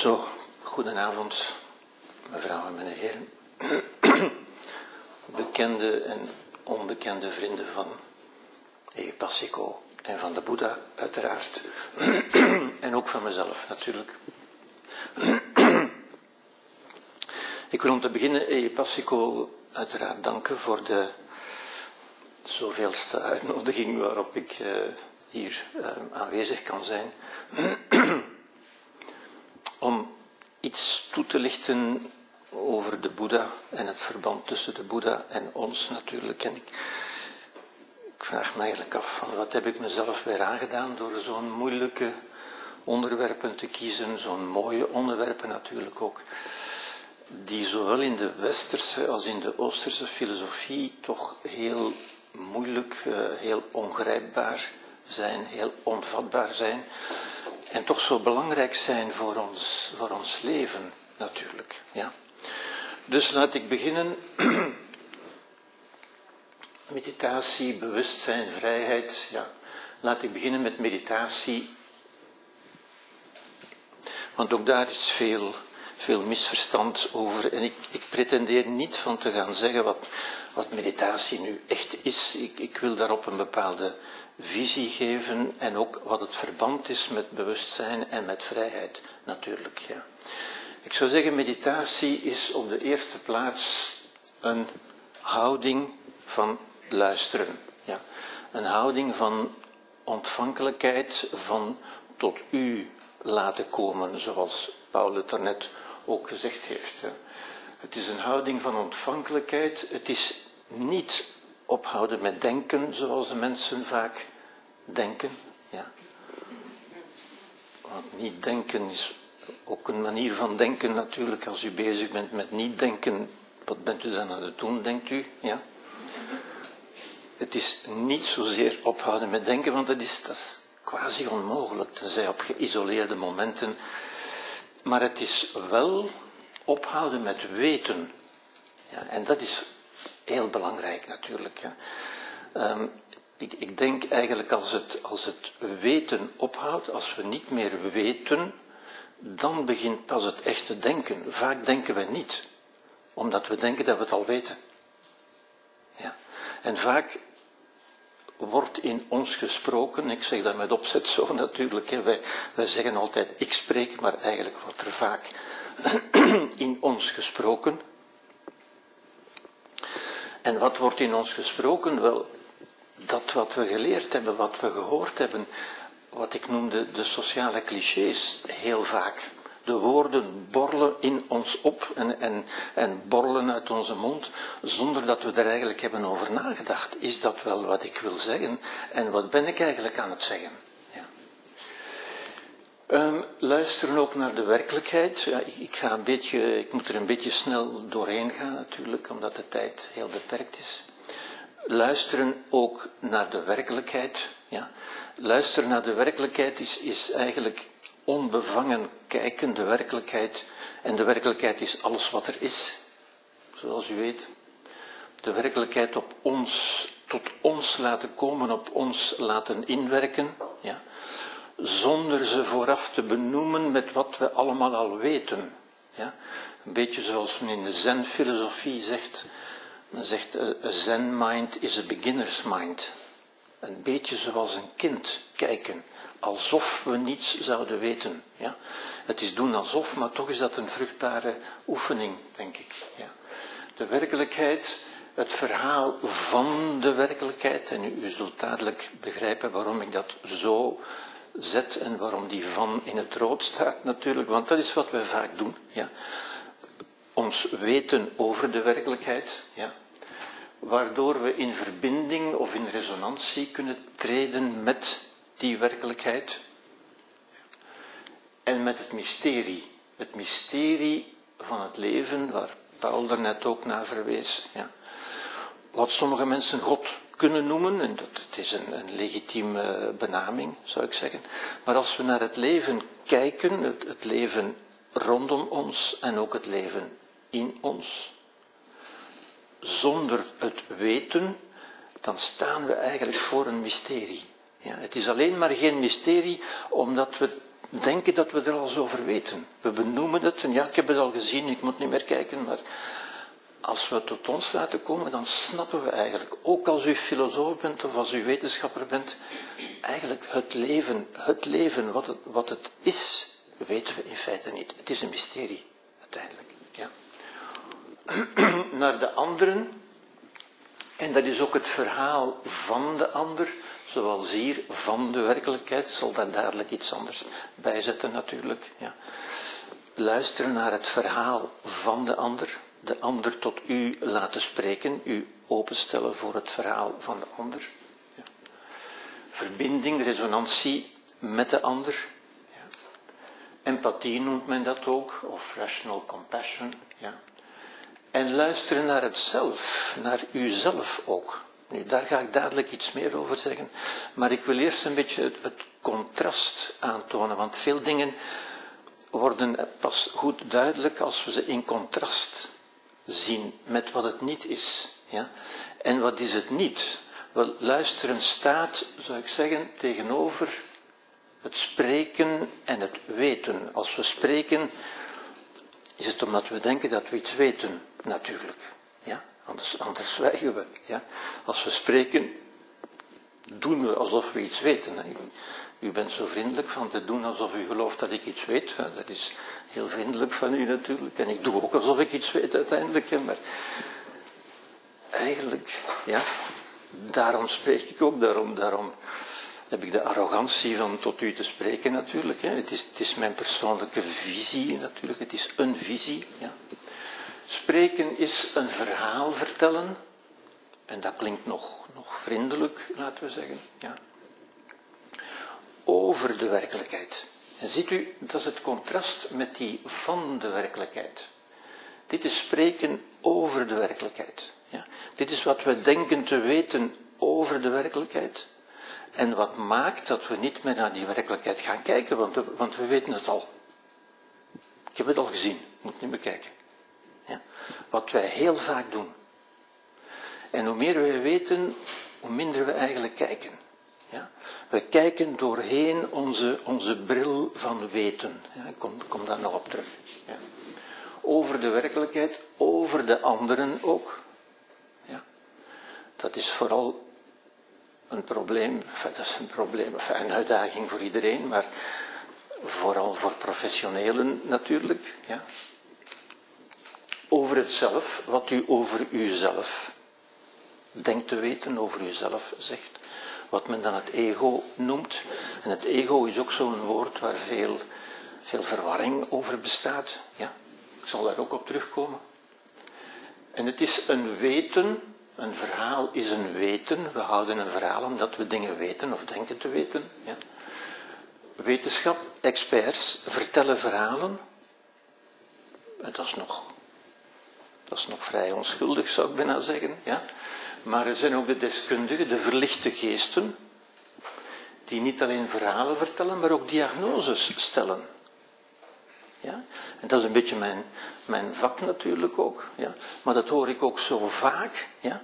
Zo, goedenavond, mevrouw en meneer. Bekende en onbekende vrienden van de Passico en van de Boeddha, uiteraard. en ook van mezelf, natuurlijk. Ik wil om te beginnen E. Passico uiteraard danken voor de zoveelste uitnodiging waarop ik uh, hier uh, aanwezig kan zijn. Toe te lichten over de Boeddha en het verband tussen de Boeddha en ons natuurlijk. En ik, ik vraag me eigenlijk af van wat heb ik mezelf weer aangedaan door zo'n moeilijke onderwerpen te kiezen, zo'n mooie onderwerpen natuurlijk ook, die zowel in de westerse als in de oosterse filosofie toch heel moeilijk, uh, heel ongrijpbaar zijn, heel onvatbaar zijn. En toch zo belangrijk zijn voor ons, voor ons leven, natuurlijk. Ja. Dus laat ik beginnen. meditatie, bewustzijn, vrijheid. Ja. Laat ik beginnen met meditatie. Want ook daar is veel, veel misverstand over. En ik, ik pretendeer niet van te gaan zeggen wat, wat meditatie nu echt is. Ik, ik wil daarop een bepaalde visie geven en ook wat het verband is met bewustzijn en met vrijheid natuurlijk. Ja. Ik zou zeggen, meditatie is op de eerste plaats een houding van luisteren. Ja. Een houding van ontvankelijkheid, van tot u laten komen, zoals Paul het daarnet ook gezegd heeft. Het is een houding van ontvankelijkheid. Het is niet ophouden met denken, zoals de mensen vaak denken. Ja. Want niet denken is ook een manier van denken natuurlijk. Als u bezig bent met niet denken, wat bent u dan aan het doen, denkt u? Ja. Het is niet zozeer ophouden met denken, want dat is, quasi onmogelijk, tenzij op geïsoleerde momenten. Maar het is wel ophouden met weten. Ja, en dat is heel belangrijk natuurlijk. Ja. Um, ik, ik, denk eigenlijk als het, als het weten ophoudt, als we niet meer weten, dan begint pas het echte denken. Vaak denken we niet, omdat we denken dat we het al weten. Ja. En vaak wordt in ons gesproken, ik zeg dat met opzet zo natuurlijk, hè, wij, wij zeggen altijd ik spreek, maar eigenlijk wordt er vaak in ons gesproken. En wat wordt in ons gesproken? Wel, dat wat we geleerd hebben, wat we gehoord hebben, wat ik noemde de sociale clichés, heel vaak. De woorden borrelen in ons op en, en, en borrelen uit onze mond, zonder dat we er eigenlijk hebben over nagedacht. Is dat wel wat ik wil zeggen? En wat ben ik eigenlijk aan het zeggen? Ja. Um, luisteren ook naar de werkelijkheid. Ja, ik, ik, ga een beetje, ik moet er een beetje snel doorheen gaan natuurlijk, omdat de tijd heel beperkt is. Luisteren ook naar de werkelijkheid. Ja. Luisteren naar de werkelijkheid is, is eigenlijk onbevangen kijken, de werkelijkheid. En de werkelijkheid is alles wat er is, zoals u weet. De werkelijkheid op ons, tot ons laten komen, op ons laten inwerken, ja. Zonder ze vooraf te benoemen met wat we allemaal al weten. Ja. Een beetje zoals men in de zen-filosofie zegt. Men zegt, a zen mind is a beginner's mind. Een beetje zoals een kind kijken alsof we niets zouden weten. Ja? Het is doen alsof, maar toch is dat een vruchtbare oefening, denk ik. Ja? De werkelijkheid, het verhaal van de werkelijkheid, en u, zult dadelijk begrijpen waarom ik dat zo zet en waarom die van in het rood staat natuurlijk, want dat is wat wij vaak doen. Ja? Ons weten over de werkelijkheid, ja? Waardoor we in verbinding of in resonantie kunnen treden met die werkelijkheid. En met het mysterie. Het mysterie van het leven, waar Paul daarnet ook naar verwees. Ja. Wat sommige mensen God kunnen noemen, en dat het is een, een legitieme benaming, zou ik zeggen. Maar als we naar het leven kijken, het, het leven rondom ons en ook het leven in ons, zonder het weten, dan staan we eigenlijk voor een mysterie. Ja, het is alleen maar geen mysterie omdat we denken dat we er al over weten. We benoemen het en ja, ik heb het al gezien, ik moet niet meer kijken, maar als we tot ons laten komen, dan snappen we eigenlijk, ook als u filosoof bent of als u wetenschapper bent, eigenlijk het leven, het leven, wat het, wat het is, weten we in feite niet. Het is een mysterie, uiteindelijk. Naar de anderen, en dat is ook het verhaal van de ander, zoals hier van de werkelijkheid, zal daar dadelijk iets anders bij zetten natuurlijk. Ja. Luisteren naar het verhaal van de ander, de ander tot u laten spreken, u openstellen voor het verhaal van de ander. Ja. Verbinding, resonantie met de ander. Ja. Empathie noemt men dat ook, of rational compassion. En luisteren naar het zelf, naar uzelf ook. Nu, daar ga ik dadelijk iets meer over zeggen, maar ik wil eerst een beetje het, het contrast aantonen, want veel dingen worden pas goed duidelijk als we ze in contrast zien met wat het niet is. Ja? En wat is het niet? Wel, luisteren staat, zou ik zeggen, tegenover het spreken en het weten. Als we spreken, is het omdat we denken dat we iets weten, natuurlijk. Ja? Anders, anders zwijgen we. Ja? Als we spreken, doen we alsof we iets weten. Hè? U bent zo vriendelijk van te doen alsof u gelooft dat ik iets weet. Dat is heel vriendelijk van u natuurlijk. En ik doe ook alsof ik iets weet uiteindelijk. Maar eigenlijk, ja, daarom spreek ik ook. Daarom, daarom heb ik de arrogantie van tot u te spreken natuurlijk. Het, is, het is mijn persoonlijke visie natuurlijk. Het is een visie. Ja. Spreken is een verhaal vertellen. En dat klinkt nog, nog vriendelijk, laten we zeggen. Ja over de werkelijkheid. En ziet u, dat is het contrast met die van de werkelijkheid. Dit is spreken over de werkelijkheid. Ja? Dit is wat we denken te weten over de werkelijkheid. En wat maakt dat we niet meer naar die werkelijkheid gaan kijken, want want we weten het al. Ik heb het al gezien, moet niet meer kijken. Wat wij heel vaak doen. En hoe meer we weten, hoe minder we eigenlijk kijken. Ja? We kijken doorheen onze, onze bril van weten. Ja, ik kom, daar nog op terug. Ja. Over de werkelijkheid, over de anderen ook. Ja. Dat is vooral een probleem, dat is een probleem, enfin, een uitdaging voor iedereen, maar vooral voor professionelen natuurlijk. Ja. Over het zelf, wat u over uzelf denkt te weten, over uzelf zegt wat men dan het ego noemt. En het ego is ook zo'n woord waar veel, veel verwarring over bestaat. Ja, ik zal daar ook op terugkomen. En het is een weten, een verhaal is een weten. We houden een verhaal omdat we dingen weten of denken te weten. Ja. Wetenschap, experts vertellen verhalen. En dat is nog, dat is nog vrij onschuldig, zou ik bijna zeggen. Ja. Maar er zijn ook de deskundigen, de verlichte geesten, die niet alleen verhalen vertellen, maar ook diagnoses stellen. Ja? En dat is een beetje mijn, mijn vak natuurlijk ook. Ja? Maar dat hoor ik ook zo vaak. Ja?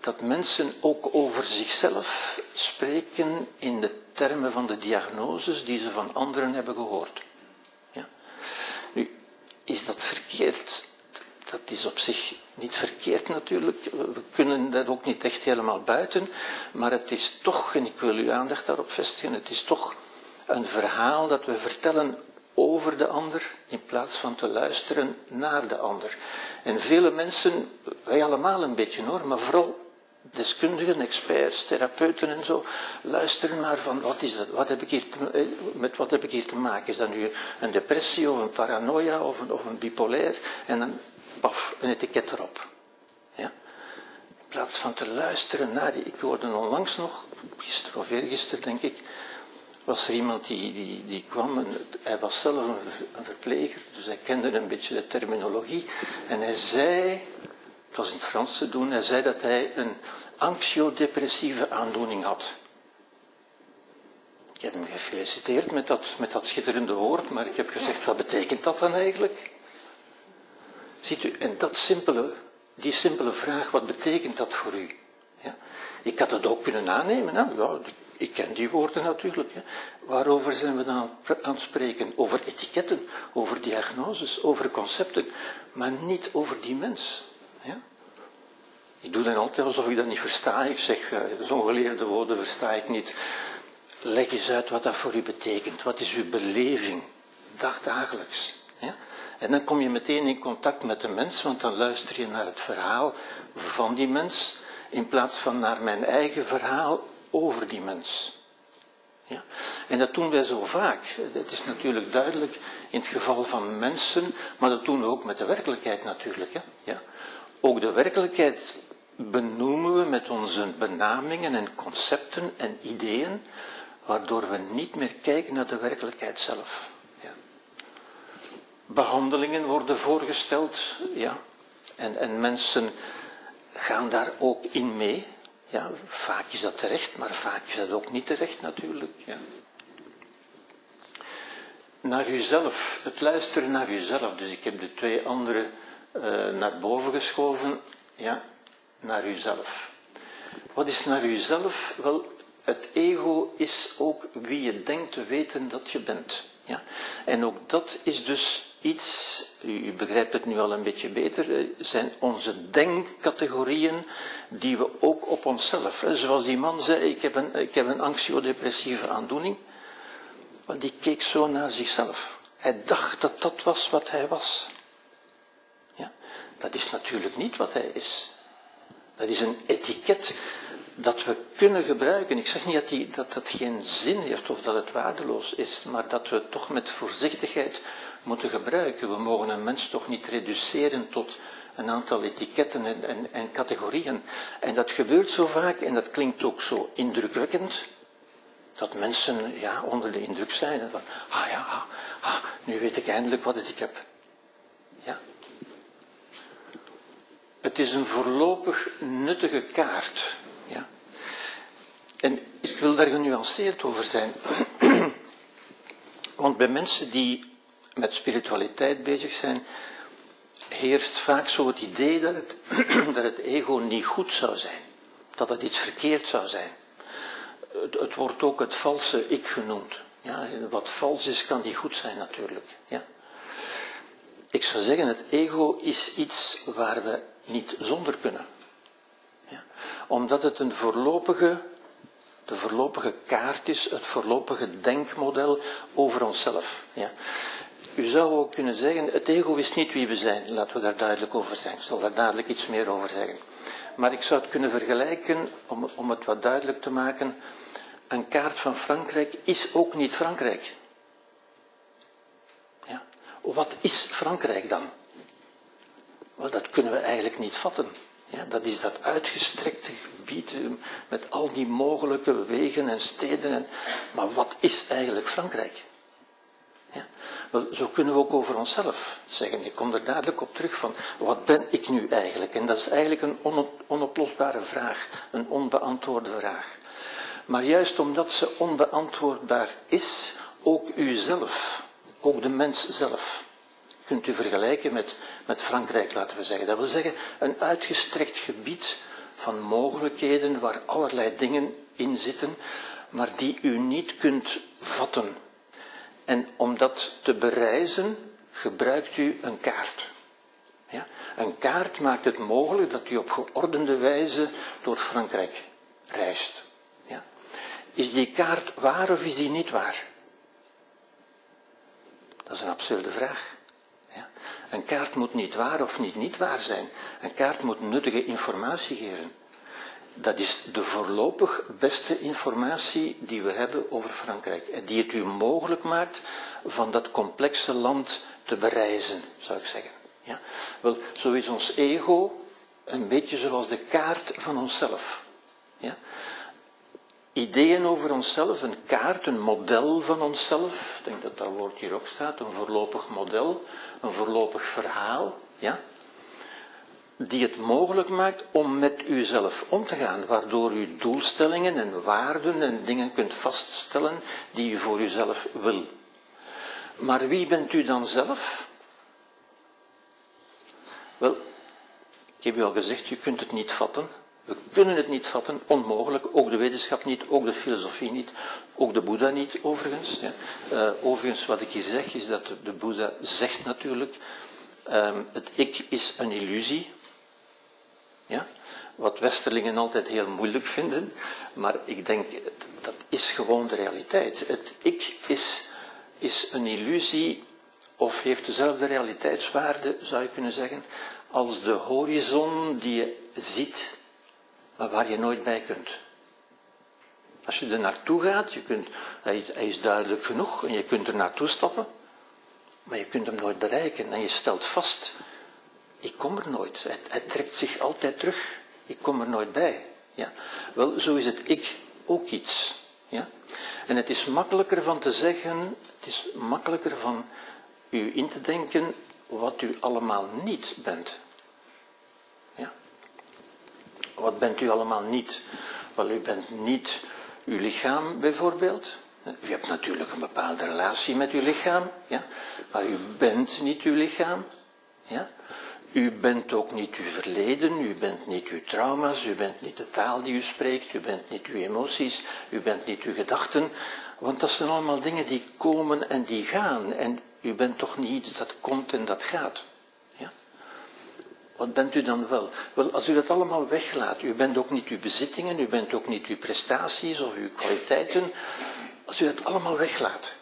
Dat mensen ook over zichzelf spreken in de termen van de diagnoses die ze van anderen hebben gehoord. Ja? Nu, is dat verkeerd? Dat is op zich niet verkeerd natuurlijk. We kunnen dat ook niet echt helemaal buiten. Maar het is toch, en ik wil uw aandacht daarop vestigen, het is toch een verhaal dat we vertellen over de ander in plaats van te luisteren naar de ander. En vele mensen, wij allemaal een beetje hoor, maar vooral deskundigen, experts, therapeuten en zo, luisteren naar van wat is dat, wat heb ik hier eh, met wat heb ik hier te maken? Is dat nu een depressie of een paranoia of een, of een bipolair? En dan paf, een etiket erop. Ja? In plaats van te luisteren naar die, ik hoorde onlangs nog, gisteren of eergisteren denk ik, was er iemand die, die, die kwam, en hij was zelf een, een verpleger, dus hij kende een beetje de terminologie, en hij zei, het was in het Frans te doen, hij zei dat hij een anxiodepressieve aandoening had. Ik heb hem gefeliciteerd met dat, met dat schitterende woord, maar ik heb gezegd, wat betekent dat dan eigenlijk? Ziet u, en dat simpele, die simpele vraag, wat betekent dat voor u? Ja? Ik had het ook kunnen aannemen. Nou, ja, ik ken die woorden natuurlijk. Hè. Waarover zijn we dan aan het spreken? Over etiketten, over diagnoses, over concepten, maar niet over die mens. Ja? Ik doe dan altijd alsof ik dat niet versta. Ik zeg, uh, zo'n geleerde woorden versta ik niet. Leg eens uit wat dat voor u betekent. Wat is uw beleving? Dagdagelijks. Ja? En dan kom je meteen in contact met de mens, want dan luister je naar het verhaal van die mens, in plaats van naar mijn eigen verhaal over die mens. Ja? En dat doen wij zo vaak. Het is natuurlijk duidelijk in het geval van mensen, maar dat doen we ook met de werkelijkheid natuurlijk. Hè? Ja? Ook de werkelijkheid benoemen we met onze benamingen en concepten en ideeën, waardoor we niet meer kijken naar de werkelijkheid zelf. Behandelingen worden voorgesteld, ja, en, en mensen gaan daar ook in mee. Ja, vaak is dat terecht, maar vaak is dat ook niet terecht natuurlijk. Ja. Naar uzelf, het luisteren naar uzelf. Dus ik heb de twee andere uh, naar boven geschoven. Ja, naar uzelf. Wat is naar uzelf? Wel, het ego is ook wie je denkt te weten dat je bent. Ja? En ook dat is dus iets, u begrijpt het nu al een beetje beter, zijn onze denkcategorieën die we ook op onszelf, zoals die man zei, ik heb een, ik heb een anxiodepressieve aandoening, want die keek zo naar zichzelf. Hij dacht dat dat was wat hij was. Ja? Dat is natuurlijk niet wat hij is. Dat is een etiket dat we kunnen gebruiken. Ik zeg niet dat, die, dat dat geen zin heeft of dat het waardeloos is, maar dat we toch met voorzichtigheid moeten gebruiken. We mogen een mens toch niet reduceren tot een aantal etiketten en, en, en categorieën. En dat gebeurt zo vaak en dat klinkt ook zo indrukwekkend. Dat mensen ja, onder de indruk zijn. Van, ah ja, ah, ah, nu weet ik eindelijk wat ik heb. Het is een voorlopig nuttige kaart. Ja. En ik wil daar genuanceerd over zijn. Want bij mensen die met spiritualiteit bezig zijn, heerst vaak zo het idee dat het, dat het ego niet goed zou zijn. Dat het iets verkeerd zou zijn. Het, het wordt ook het valse ik genoemd. Ja, wat vals is, kan niet goed zijn natuurlijk. Ja. Ik zou zeggen, het ego is iets waar we niet zonder kunnen. Omdat het een voorlopige, de voorlopige kaart is, het voorlopige denkmodel over onszelf. Ja. U zou ook kunnen zeggen, het ego is niet wie we zijn. Laten we daar duidelijk over zijn. Ik zal daar dadelijk iets meer over zeggen. Maar ik zou het kunnen vergelijken, om, om het wat duidelijk te maken. Een kaart van Frankrijk is ook niet Frankrijk. Ja. Wat is Frankrijk dan? Wel, dat kunnen we eigenlijk niet vatten. Ja, dat is dat uitgestrekte gebied met al die mogelijke wegen en steden. En, maar wat is eigenlijk Frankrijk? Ja, wel, zo kunnen we ook over onszelf zeggen. Ik kom er dadelijk op terug van, wat ben ik nu eigenlijk? En dat is eigenlijk een onoplosbare vraag, een onbeantwoorde vraag. Maar juist omdat ze onbeantwoordbaar is, ook u zelf, ook de mens zelf kunt u vergelijken met, met Frankrijk, laten we zeggen. Dat wil zeggen, een uitgestrekt gebied van mogelijkheden waar allerlei dingen in zitten, maar die u niet kunt vatten. En om dat te bereizen, gebruikt u een kaart. Ja? Een kaart maakt het mogelijk dat u op geordende wijze door Frankrijk reist. Ja? Is die kaart waar of is die niet waar? Dat is een absurde vraag. Een kaart moet niet waar of niet niet waar zijn. Een kaart moet nuttige informatie geven. Dat is de voorlopig beste informatie die we hebben over Frankrijk. En die het u mogelijk maakt van dat complexe land te bereizen, zou ik zeggen. Ja? Wel, zo is ons ego een beetje zoals de kaart van onszelf. Ja? Ideeën over onszelf, een kaart, een model van onszelf. Ik denk dat dat woord hier ook staat, een voorlopig model een voorlopig verhaal, ja, die het mogelijk maakt om met uzelf om te gaan, waardoor u doelstellingen en waarden en dingen kunt vaststellen die u voor uzelf wil. Maar wie bent u dan zelf? Wel, ik heb u al gezegd, je kunt het niet vatten. We kunnen het niet vatten, onmogelijk. Ook de wetenschap niet, ook de filosofie niet, ook de Boeddha niet, overigens. Uh, overigens, wat ik hier zeg, is dat de, Boeddha zegt natuurlijk, um, het ik is een illusie. Ja? Wat westerlingen altijd heel moeilijk vinden, maar ik denk, dat is gewoon de realiteit. Het ik is, is een illusie, of heeft dezelfde realiteitswaarde, zou je kunnen zeggen, als de horizon die je ziet maar waar je nooit bij kunt. Als je er naartoe gaat, je kunt, hij, is, is duidelijk genoeg en je kunt er naartoe stappen, maar je kunt hem nooit bereiken en je stelt vast, ik kom er nooit. Hij, hij trekt zich altijd terug. Ik kom er nooit bij. Ja. Wel, zo is het ik ook iets. Ja. En het is makkelijker van te zeggen, het is makkelijker van u in te denken wat u allemaal niet bent. Wat bent u allemaal niet? Wel, u bent niet uw lichaam bijvoorbeeld. U hebt natuurlijk een bepaalde relatie met uw lichaam, ja? maar u bent niet uw lichaam. Ja? U bent ook niet uw verleden, u bent niet uw trauma's, u bent niet de taal die u spreekt, u bent niet uw emoties, u bent niet uw gedachten. Want dat zijn allemaal dingen die komen en die gaan. En u bent toch niet iets dat komt en dat gaat. Wat bent u dan wel? Wel, als u dat allemaal weglaat, u bent ook niet uw bezittingen, u bent ook niet uw prestaties of uw kwaliteiten. Als u dat allemaal weglaat,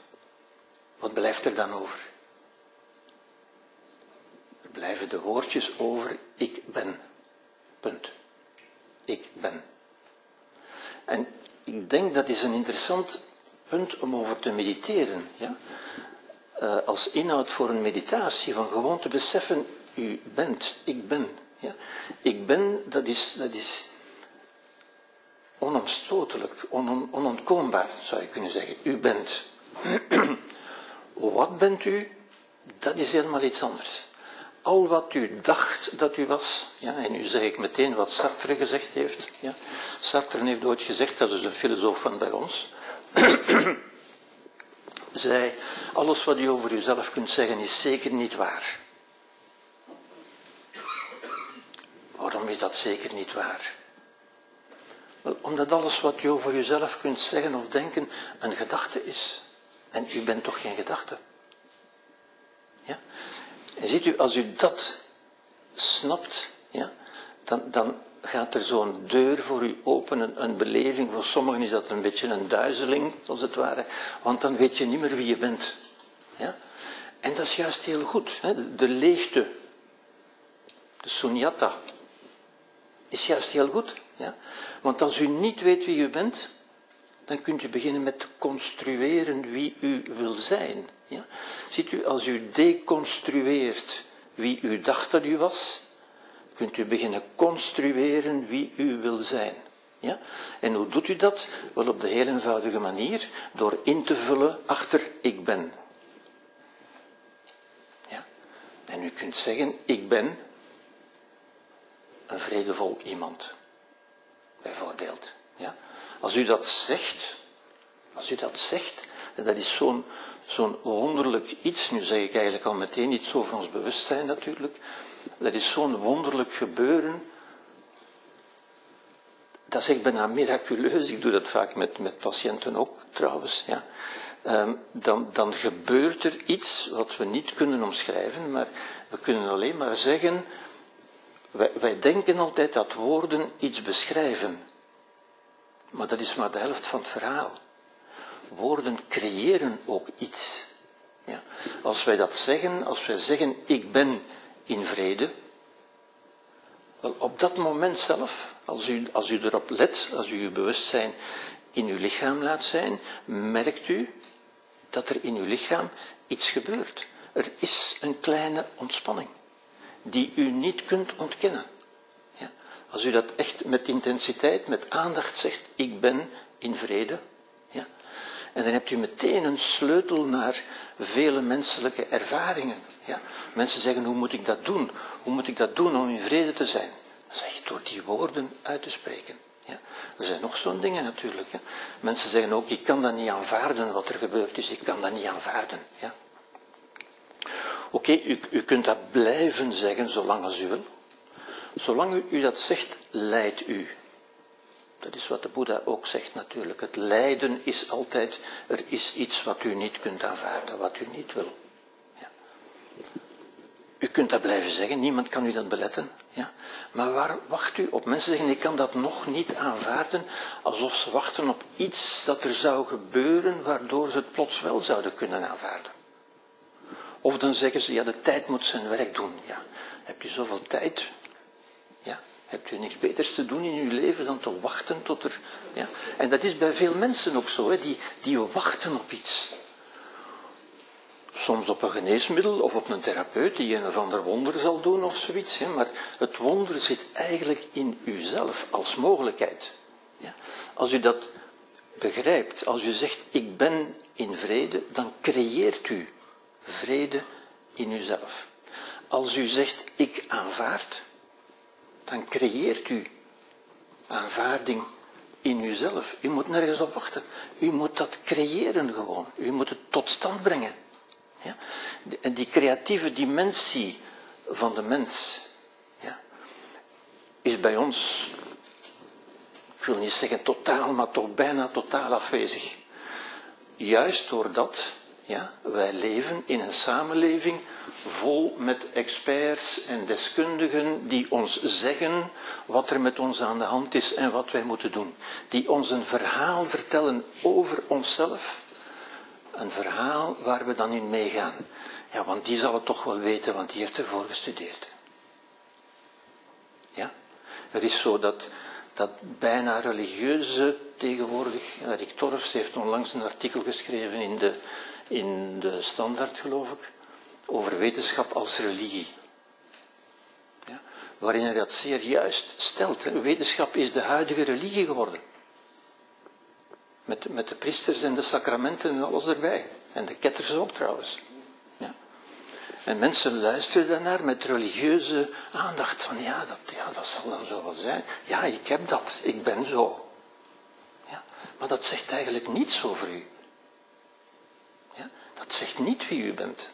wat blijft er dan over? Er blijven de woordjes over, ik ben. Punt. Ik ben. En ik denk dat is een interessant punt om over te mediteren. Ja? Uh, als inhoud voor een meditatie, van gewoon te beseffen, u bent, ik ben. Ja? Ik ben, dat is, dat is onomstotelijk, on, onontkoombaar, zou je kunnen zeggen. U bent. wat bent u? Dat is helemaal iets anders. Al wat u dacht dat u was, ja, en nu zeg ik meteen wat Sartre gezegd heeft. Ja. Sartre heeft ooit gezegd, dat is een filosoof van bij ons, zei, alles wat u over uzelf kunt zeggen is zeker niet waar. Waarom is dat zeker niet waar? Wel, omdat alles wat je over jezelf kunt zeggen of denken een gedachte is. En u bent toch geen gedachte? Ja? En ziet u, als u dat snapt, ja, dan, dan gaat er zo'n deur voor u open, een, een, beleving. Voor sommigen is dat een beetje een duizeling, als het ware, want dan weet je niet meer wie je bent. Ja? En dat is juist heel goed. Hè? De, leegte, de sunyata, is juist heel goed. Ja? Want als u niet weet wie u bent, dan kunt u beginnen met te construeren wie u wil zijn. Ja? Ziet u, als u deconstrueert wie u dacht dat u was, kunt u beginnen construeren wie u wil zijn. Ja? En hoe doet u dat? Wel op de heel eenvoudige manier, door in te vullen achter ik ben. Ja? En u kunt zeggen, ik ben een vredevol iemand. Bijvoorbeeld. Ja? Als u dat zegt, als u dat zegt, en dat is zo'n zo'n wonderlijk iets, nu zeg ik eigenlijk al meteen iets over ons bewustzijn natuurlijk, dat is zo'n wonderlijk gebeuren, dat is echt bijna miraculeus, ik doe dat vaak met, met patiënten ook trouwens, ja. Um, dan, dan gebeurt er iets wat we niet kunnen omschrijven, maar we kunnen alleen maar zeggen, wij, denken altijd dat woorden iets beschrijven. Maar dat is maar de helft van het verhaal. Woorden creëren ook iets. Ja. Als wij dat zeggen, als wij zeggen ik ben in vrede, wel, op dat moment zelf, als u, als u erop let, als u uw bewustzijn in uw lichaam laat zijn, merkt u dat er in uw lichaam iets gebeurt. Er is een kleine ontspanning die u niet kunt ontkennen. Ja? Als u dat echt met intensiteit, met aandacht zegt, ik ben in vrede, ja? en dan hebt u meteen een sleutel naar vele menselijke ervaringen. Ja? Mensen zeggen, hoe moet ik dat doen? Hoe moet ik dat doen om in vrede te zijn? Dan zeg je door die woorden uit te spreken. Ja? Er zijn nog zo'n dingen natuurlijk. Mensen zeggen ook, ik kan dat niet aanvaarden wat er gebeurt, dus ik kan dat niet aanvaarden. Ja? Oké, u, u kunt dat blijven zeggen zolang als u wil. Zolang u, dat zegt, leidt u. Dat is wat de Boeddha ook zegt natuurlijk. Het lijden is altijd, er is iets wat u niet kunt aanvaarden, wat u niet wil. Ja. U kunt dat blijven zeggen, niemand kan u dat beletten. Ja. Maar waar wacht u op? Mensen zeggen, ik kan dat nog niet aanvaarden, alsof ze wachten op iets dat er zou gebeuren, waardoor ze het plots wel zouden kunnen aanvaarden. Of dan zeggen ze, ja, de tijd moet zijn werk doen. Ja. Heb je zoveel tijd? Ja. Hebt u niks beters te doen in uw leven dan te wachten tot er. Ja? En dat is bij veel mensen ook zo, hè? Die, die wachten op iets. Soms op een geneesmiddel of op een therapeut die een of ander wonder zal doen of zoiets. Hè? Maar het wonder zit eigenlijk in uzelf als mogelijkheid. Ja? Als u dat begrijpt, als u zegt ik ben in vrede, dan creëert u vrede in uzelf. Als u zegt ik aanvaard, dan creëert u aanvaarding in uzelf. U moet nergens op wachten. U moet dat creëren gewoon. U moet het tot stand brengen. Ja? En die creatieve dimensie van de mens ja, is bij ons, ik wil niet zeggen totaal, maar toch bijna totaal afwezig. Juist doordat ja, wij leven in een samenleving vol met experts en deskundigen die ons zeggen wat er met ons aan de hand is en wat wij moeten doen. Die ons een verhaal vertellen over onszelf. Een verhaal waar we dan in meegaan. Ja, want die zal het toch wel weten, want die heeft ervoor gestudeerd. Ja? Het is zo dat, dat bijna religieuze tegenwoordig, Rick Torfs heeft onlangs een artikel geschreven in de, in de Standaard, geloof ik over wetenschap als religie. Ja, waarin hij dat zeer juist stelt. Wetenschap is de huidige religie geworden. Met, met de priesters en de sacramenten en alles erbij. En de ketters ook trouwens. Ja. En mensen luisteren daarnaar met religieuze aandacht. Van ja dat, ja, dat zal dan zo wel zijn. Ja, ik heb dat. Ik ben zo. Ja. Maar dat zegt eigenlijk niets over u. Ja. Dat zegt niet wie u bent.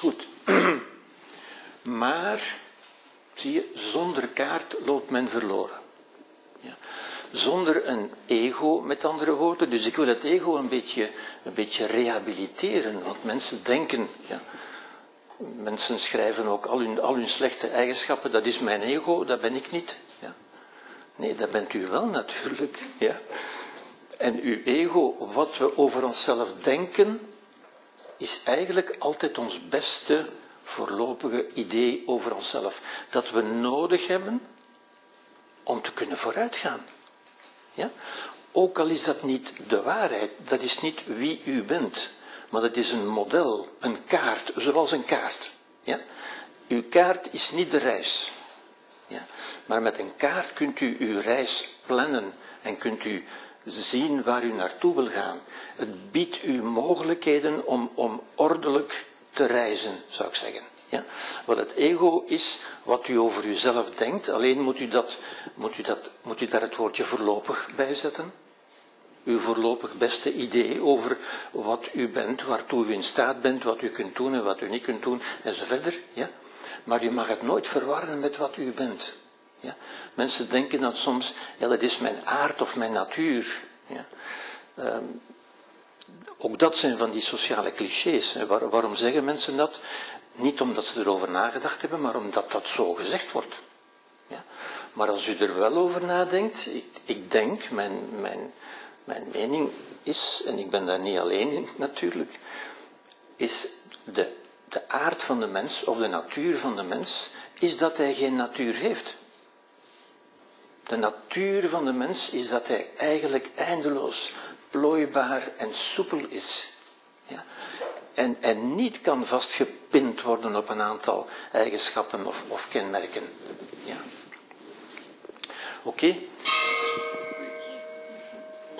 Goed. Maar, zie je, zonder kaart loopt men verloren. Ja. Zonder een ego, met andere woorden. Dus ik wil het ego een beetje, een beetje rehabiliteren. Want mensen denken, ja, mensen schrijven ook al hun, al hun slechte eigenschappen, dat is mijn ego, dat ben ik niet. Ja. Nee, dat bent u wel natuurlijk. Ja. En uw ego, wat we over onszelf denken, is eigenlijk altijd ons beste voorlopige idee over onszelf. Dat we nodig hebben om te kunnen vooruitgaan. Ja? Ook al is dat niet de waarheid, dat is niet wie u bent, maar dat is een model, een kaart, zoals een kaart. Ja? Uw kaart is niet de reis. Ja? Maar met een kaart kunt u uw reis plannen en kunt u zien waar u naartoe wil gaan. Het biedt u mogelijkheden om, om ordelijk te reizen, zou ik zeggen. Ja? Wat het ego is, wat u over uzelf denkt, alleen moet u, dat, moet, u dat, moet u daar het woordje voorlopig bij zetten. Uw voorlopig beste idee over wat u bent, waartoe u in staat bent, wat u kunt doen en wat u niet kunt doen, enzovoort. Ja? Maar u mag het nooit verwarren met wat u bent. Ja? Mensen denken dat soms, ja, dat is mijn aard of mijn natuur. Ja? Ehm, ook dat zijn van die sociale clichés. waarom zeggen mensen dat? Niet omdat ze erover nagedacht hebben, maar omdat dat zo gezegd wordt. Ja? Maar als u er wel over nadenkt, ik, ik denk, mijn, mijn, mijn mening is, en ik ben daar niet alleen in natuurlijk, is de, de aard van de mens, of de natuur van de mens, is dat hij geen natuur heeft. De natuur van de mens is dat hij eigenlijk eindeloos plooibaar en soepel is. Ja? En, en niet kan vastgepind worden op een aantal eigenschappen of, of kenmerken. Ja. Oké? Okay.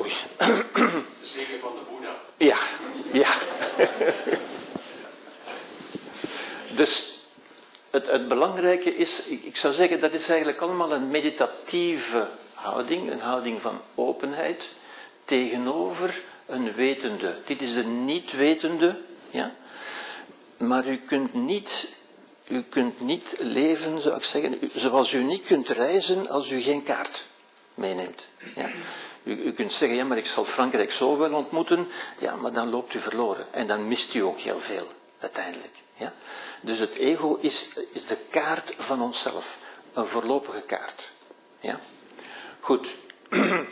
Oei. Zeker van de Boeddha. Ja, ja. dus het, het belangrijke is, ik, zou zeggen, dat is eigenlijk allemaal een meditatieve houding, een houding van openheid tegenover een wetende. Dit is een niet-wetende, ja. Maar u kunt niet u kunt niet leven, zou ik zeggen, zoals u niet kunt reizen als u geen kaart meeneemt. Ja. U, u, kunt zeggen, ja, maar ik zal Frankrijk zo wel ontmoeten, ja, maar dan loopt u verloren. En dan mist u ook heel veel, uiteindelijk. Ja. Dus het ego is, is de kaart van onszelf. Een voorlopige kaart. Ja. Goed.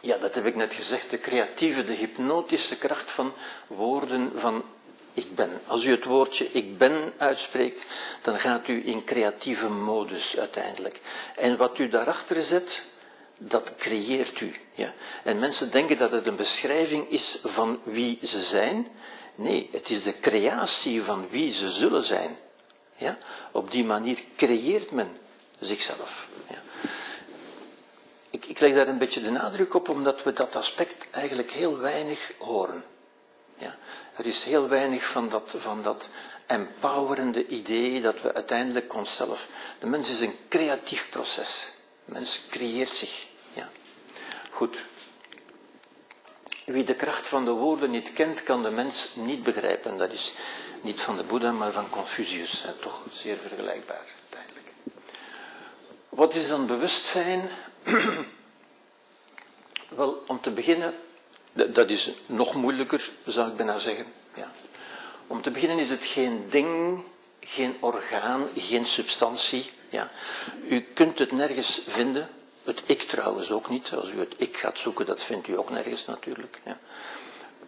Ja, dat heb ik net gezegd. De creatieve, de hypnotische kracht van woorden van ik ben. Als u het woordje ik ben uitspreekt, dan gaat u in creatieve modus uiteindelijk. En wat u daarachter zet, dat creëert u. Ja. En mensen denken dat het een beschrijving is van wie ze zijn. Nee, het is de creatie van wie ze zullen zijn. Ja. Op die manier creëert men zichzelf. Ja. Ik, ik leg daar een beetje de nadruk op, omdat we dat aspect eigenlijk heel weinig horen. Ja. Er is heel weinig van dat, van dat empowerende idee dat we uiteindelijk onszelf. De mens is een creatief proces. De mens creëert zich. Ja. Goed. Wie de kracht van de woorden niet kent, kan de mens niet begrijpen. Dat is niet van de Boeddha, maar van Confucius. Hè. Toch zeer vergelijkbaar, uiteindelijk. Wat is dan bewustzijn? Wel, om te beginnen, dat is nog moeilijker, zou ik bijna zeggen. Ja. Om te beginnen is het geen ding, geen orgaan, geen substantie. Ja. U kunt het nergens vinden. Het ik trouwens ook niet. Als u het ik gaat zoeken, dat vindt u ook nergens natuurlijk. Ja.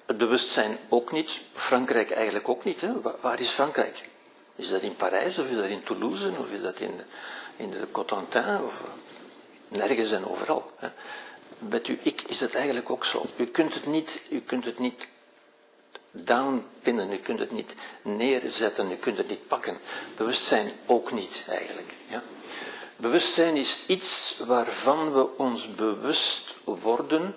Het bewustzijn ook niet. Frankrijk eigenlijk ook niet. Hè. Waar is Frankrijk? Is dat in Parijs of is dat in Toulouse of is dat in, in de Cotentin? Of, nergens en overal. Hè. Met uw ik is het eigenlijk ook zo. U kunt het niet, u kunt het niet downpinnen, u kunt het niet neerzetten, u kunt het niet pakken. Bewustzijn ook niet eigenlijk. Ja. Bewustzijn is iets waarvan we ons bewust worden.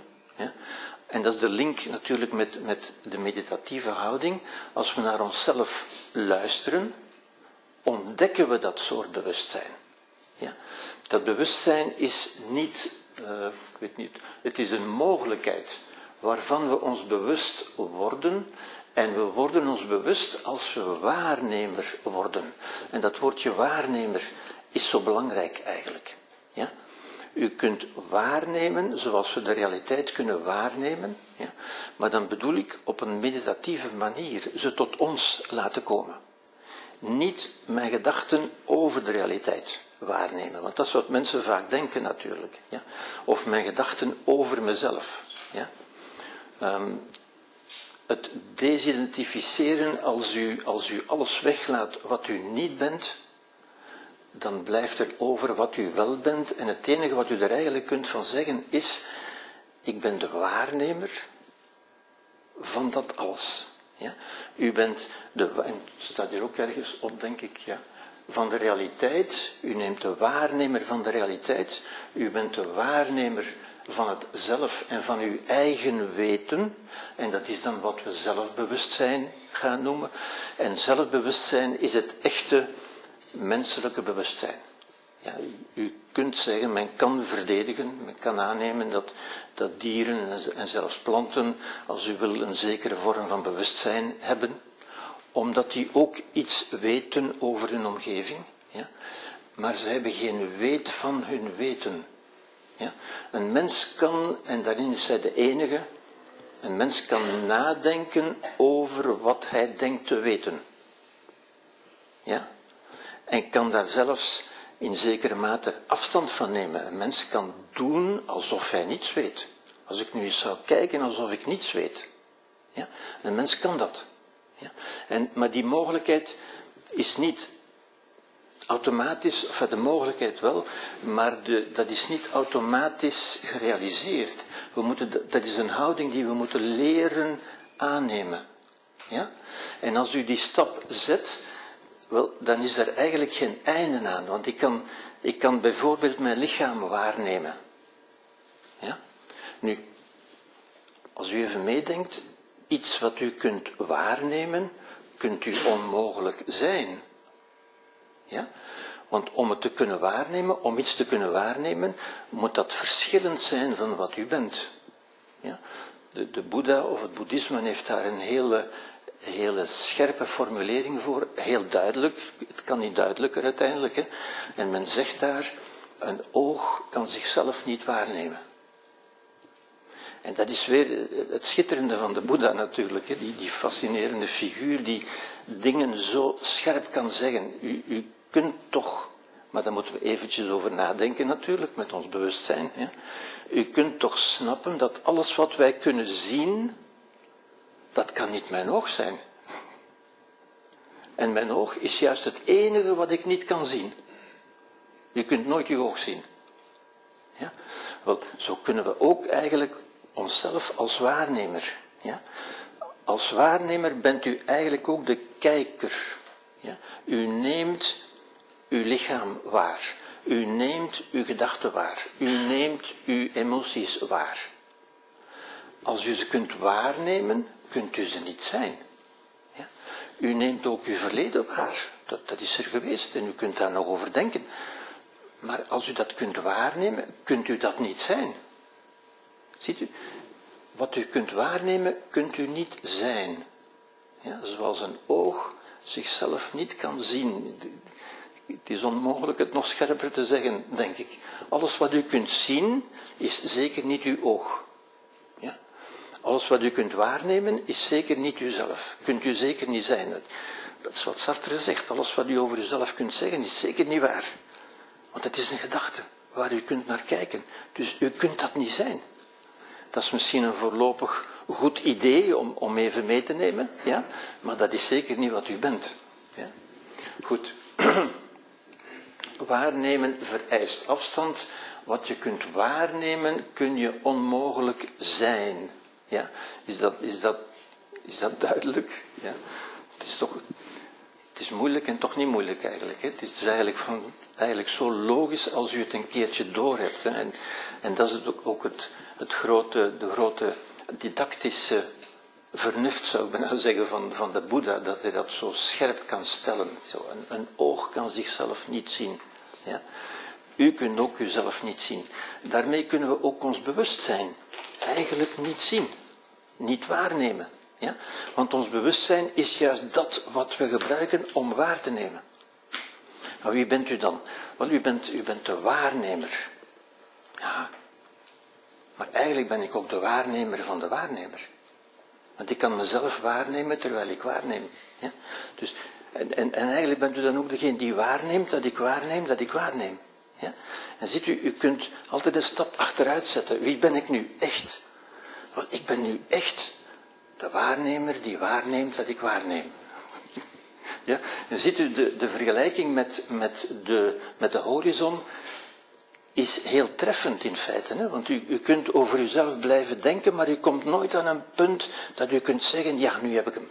En dat is de link natuurlijk met, met de meditatieve houding. Als we naar onszelf luisteren, ontdekken we dat soort bewustzijn. Ja. Dat bewustzijn is niet, uh, ik weet niet, het is een mogelijkheid waarvan we ons bewust worden. En we worden ons bewust als we waarnemer worden. En dat woordje waarnemer is zo belangrijk eigenlijk. Ja? U kunt waarnemen zoals we de realiteit kunnen waarnemen. Ja? Maar dan bedoel ik op een meditatieve manier ze tot ons laten komen. Niet mijn gedachten over de realiteit waarnemen. Want dat is wat mensen vaak denken natuurlijk. Ja? Of mijn gedachten over mezelf. Ja? Um, het desidentificeren, als u, als u alles weglaat wat u niet bent, dan blijft er over wat u wel bent. En het enige wat u er eigenlijk kunt van zeggen is, ik ben de waarnemer van dat alles. Ja? U bent de, en het staat hier ook ergens op, denk ik, ja, van de realiteit. U neemt de waarnemer van de realiteit. U bent de waarnemer van het zelf en van uw eigen weten. En dat is dan wat we zelfbewustzijn gaan noemen. En zelfbewustzijn is het echte menselijke bewustzijn. Ja, u kunt zeggen, men kan verdedigen, men kan aannemen dat, dat dieren en zelfs planten, als u wil, een zekere vorm van bewustzijn hebben, omdat die ook iets weten over hun omgeving. Ja? Maar zij hebben geen weet van hun weten. Ja? Een mens kan, en daarin is zij de enige, een mens kan nadenken over wat hij denkt te weten. Ja? En kan daar zelfs in zekere mate afstand van nemen. Een mens kan doen alsof hij niets weet. Als ik nu eens zou kijken alsof ik niets weet. Ja? Een mens kan dat. Ja? En, maar die mogelijkheid is niet automatisch, of de mogelijkheid wel, maar de, dat is niet automatisch gerealiseerd. We moeten, dat is een houding die we moeten leren aannemen. Ja? En als u die stap zet, wel, dan is er eigenlijk geen einde aan. Want ik kan, ik kan bijvoorbeeld mijn lichaam waarnemen. Ja? Nu, als u even meedenkt, iets wat u kunt waarnemen, kunt u onmogelijk zijn. Ja? Want om het te kunnen waarnemen, om iets te kunnen waarnemen, moet dat verschillend zijn van wat u bent. Ja? De, de Boeddha of het boeddhisme heeft daar een hele hele scherpe formulering voor, heel duidelijk, het kan niet duidelijker uiteindelijk. Hè? En men zegt daar, een oog kan zichzelf niet waarnemen. En dat is weer het schitterende van de Boeddha natuurlijk, hè? Die, die fascinerende figuur die dingen zo scherp kan zeggen. U, u kunt toch, maar daar moeten we eventjes over nadenken natuurlijk, met ons bewustzijn. Hè? U kunt toch snappen dat alles wat wij kunnen zien, dat kan niet mijn oog zijn. En mijn oog is juist het enige wat ik niet kan zien. Je kunt nooit je oog zien. Ja? Wel, zo kunnen we ook eigenlijk onszelf als waarnemer. Ja? Als waarnemer bent u eigenlijk ook de kijker. Ja? U neemt uw lichaam waar. U neemt uw gedachten waar. U neemt uw emoties waar. Als u ze kunt waarnemen, kunt u ze niet zijn. Ja? U neemt ook uw verleden waar. Dat, dat is er geweest en u kunt daar nog over denken. Maar als u dat kunt waarnemen, kunt u dat niet zijn. Ziet u? Wat u kunt waarnemen, kunt u niet zijn. Ja, zoals een oog zichzelf niet kan zien. Het is onmogelijk het nog scherper te zeggen, denk ik. Alles wat u kunt zien, is zeker niet uw oog. Alles wat u kunt waarnemen, is zeker niet uzelf. Kunt u zeker niet zijn. Dat is wat Sartre zegt. Alles wat u over uzelf kunt zeggen, is zeker niet waar. Want het is een gedachte waar u kunt naar kijken. Dus u kunt dat niet zijn. Dat is misschien een voorlopig goed idee om, om even mee te nemen, ja? maar dat is zeker niet wat u bent. Ja? Goed. Waarnemen vereist afstand. Wat je kunt waarnemen, kun je onmogelijk zijn. Ja? Is, dat, is, dat, is dat duidelijk? Ja? Het is toch het is moeilijk en toch niet moeilijk eigenlijk. Hè? Het is eigenlijk, van, eigenlijk zo logisch als u het een keertje door hebt. Hè? En, en dat is het ook, ook het, het grote, de grote didactische vernuft, zou ik bijna zeggen, van, van de Boeddha, dat hij dat zo scherp kan stellen. Zo, een, een oog kan zichzelf niet zien. Ja? U kunt ook uzelf niet zien. Daarmee kunnen we ook ons bewustzijn eigenlijk niet zien, niet waarnemen. Ja? Want ons bewustzijn is juist dat wat we gebruiken om waar te nemen. Maar wie bent u dan? Wel, u bent, u bent de waarnemer. Ja. Maar eigenlijk ben ik ook de waarnemer van de waarnemer. Want ik kan mezelf waarnemen terwijl ik waarneem. Ja? Dus, en, en, en eigenlijk bent u dan ook degene die waarneemt dat ik waarneem, dat ik waarneem. Ja? En ziet u, u kunt altijd een stap achteruit zetten. Wie ben ik nu echt? Want ik ben nu echt de waarnemer die waarneemt dat ik waarneem. Ja? En ziet u, de, de vergelijking met, met, de, met de horizon is heel treffend in feite. Hè? Want u, u kunt over uzelf blijven denken, maar u komt nooit aan een punt dat u kunt zeggen, ja, nu heb ik hem.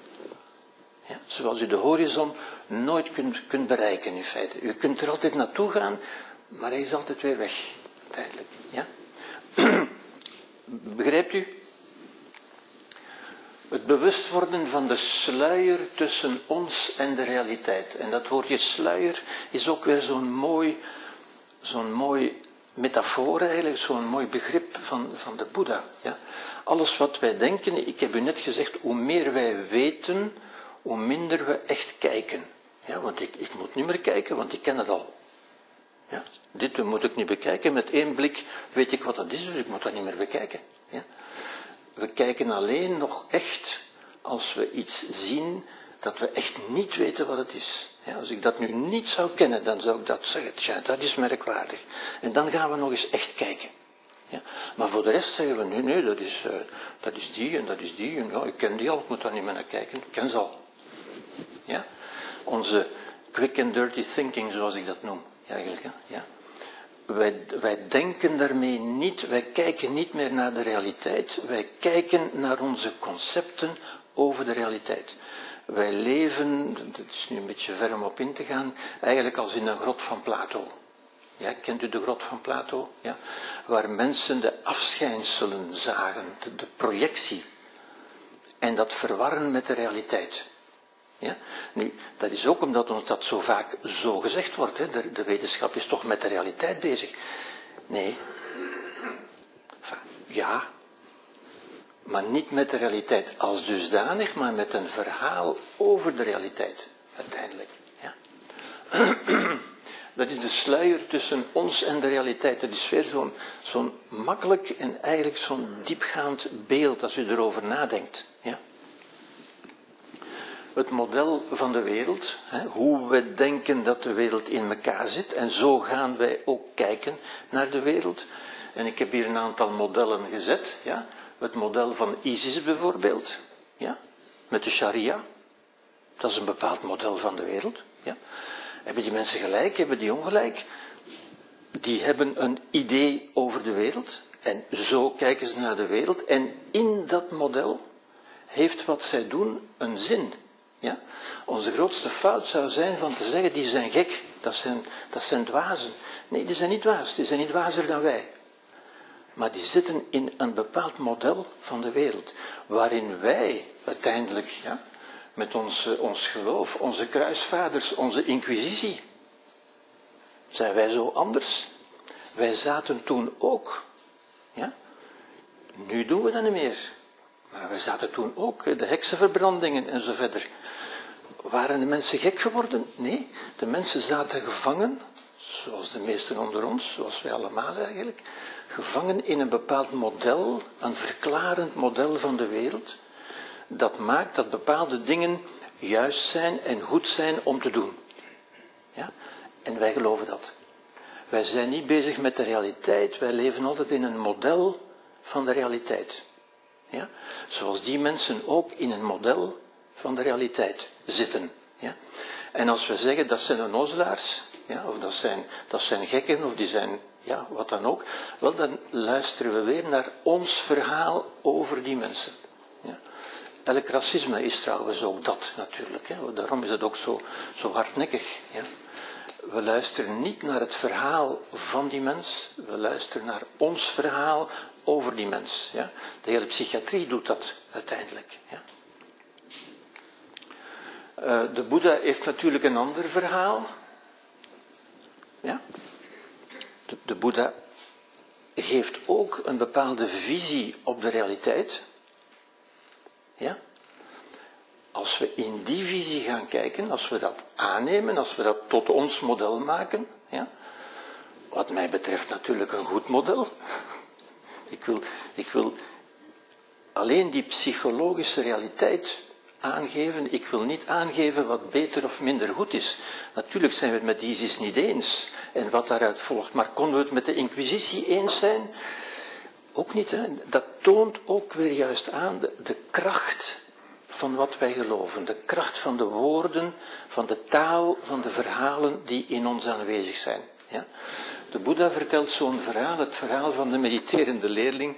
Ja? Zoals u de horizon nooit kunt, bereiken in feite. U kunt er altijd naartoe gaan, maar hij is altijd weer weg, tijdelijk. Ja? Begrijpt u? Het bewust worden van de sluier tussen ons en de realiteit. En dat woordje sluier is ook weer zo'n mooi, zo'n mooi metafoor eigenlijk, zo'n mooi begrip van, van de Boeddha. Ja? Alles wat wij denken, ik heb u net gezegd, hoe meer wij weten, hoe minder we echt kijken. Ja, want ik, ik moet niet meer kijken, want ik ken het al. Ja? Dit moet ik niet bekijken, met één blik weet ik wat dat is, dus ik moet dat niet meer bekijken. Ja? We kijken alleen nog echt als we iets zien dat we echt niet weten wat het is. Ja, als ik dat nu niet zou kennen, dan zou ik dat zeggen, tja, dat is merkwaardig. En dan gaan we nog eens echt kijken. Ja, maar voor de rest zeggen we, nee, nee, dat is, uh, dat is die en dat is die. En ja, ik ken die al, ik moet daar niet meer naar kijken. Ik ken ze al. Ja? Onze quick and dirty thinking, zoals ik dat noem. Eigenlijk, ja. Wij, wij denken daarmee niet, wij kijken niet meer naar de realiteit, wij kijken naar onze concepten over de realiteit. Wij leven, dat is nu een beetje ver om op in te gaan, eigenlijk als in een grot van Plato. Ja, kent u de grot van Plato? Ja, waar mensen de afschijnselen zagen, de, de projectie. En dat verwarren met de realiteit. Ja? Nu, dat is ook omdat ons dat zo vaak zo gezegd wordt. Hè? De, de wetenschap is toch met de realiteit bezig. Nee. Ja. Maar niet met de realiteit als dusdanig, maar met een verhaal over de realiteit, uiteindelijk. Ja. Dat is de sluier tussen ons en de realiteit. Dat is weer zo'n zo'n makkelijk en eigenlijk zo'n diepgaand beeld als u erover nadenkt. Ja. Het model van de wereld, hè, hoe we denken dat de wereld in elkaar zit, en zo gaan wij ook kijken naar de wereld. En ik heb hier een aantal modellen gezet. Ja. Het model van ISIS bijvoorbeeld, ja, met de sharia. Dat is een bepaald model van de wereld. Ja. Hebben die mensen gelijk? Hebben die ongelijk? Die hebben een idee over de wereld. En zo kijken ze naar de wereld. En in dat model heeft wat zij doen een zin. Ja? Onze grootste fout zou zijn van te zeggen, die zijn gek, dat zijn, dat zijn dwazen. Nee, die zijn niet dwaas, die zijn niet dwazer dan wij. Maar die zitten in een bepaald model van de wereld, waarin wij uiteindelijk, ja, met ons, ons geloof, onze kruisvaders, onze inquisitie. Zijn wij zo anders? Wij zaten toen ook. Ja? Nu doen we dat niet meer. Maar wij zaten toen ook, de heksenverbrandingen en zo verder. Waren de mensen gek geworden? Nee, de mensen zaten gevangen, zoals de meesten onder ons, zoals wij allemaal eigenlijk, gevangen in een bepaald model, een verklarend model van de wereld, dat maakt dat bepaalde dingen juist zijn en goed zijn om te doen. Ja? En wij geloven dat. Wij zijn niet bezig met de realiteit, wij leven altijd in een model van de realiteit. Ja? Zoals die mensen ook in een model van de realiteit zitten. Ja? En als we zeggen dat zijn onnozelaars, ja, of dat zijn, dat zijn gekken, of die zijn ja, wat dan ook, wel dan luisteren we weer naar ons verhaal over die mensen. Ja. Elk racisme is trouwens ook dat natuurlijk. Hè. Daarom is het ook zo, zo hardnekkig. Ja. We luisteren niet naar het verhaal van die mens, we luisteren naar ons verhaal over die mens. Ja. De hele psychiatrie doet dat uiteindelijk. Ja. Uh, de Boeddha heeft natuurlijk een ander verhaal. Ja. De, de Boeddha geeft ook een bepaalde visie op de realiteit. Ja? Als we in die visie gaan kijken, als we dat aannemen, als we dat tot ons model maken, ja? wat mij betreft natuurlijk een goed model. Ik wil, ik wil alleen die psychologische realiteit aangeven. Ik wil niet aangeven wat beter of minder goed is. Natuurlijk zijn we het met ISIS niet eens en wat daaruit volgt. Maar konden we het met de Inquisitie eens zijn? Ook niet. Hè? Dat toont ook weer juist aan de, kracht van wat wij geloven. De kracht van de woorden, van de taal, van de verhalen die in ons aanwezig zijn. Ja? De Boeddha vertelt zo'n verhaal, het verhaal van de mediterende leerling.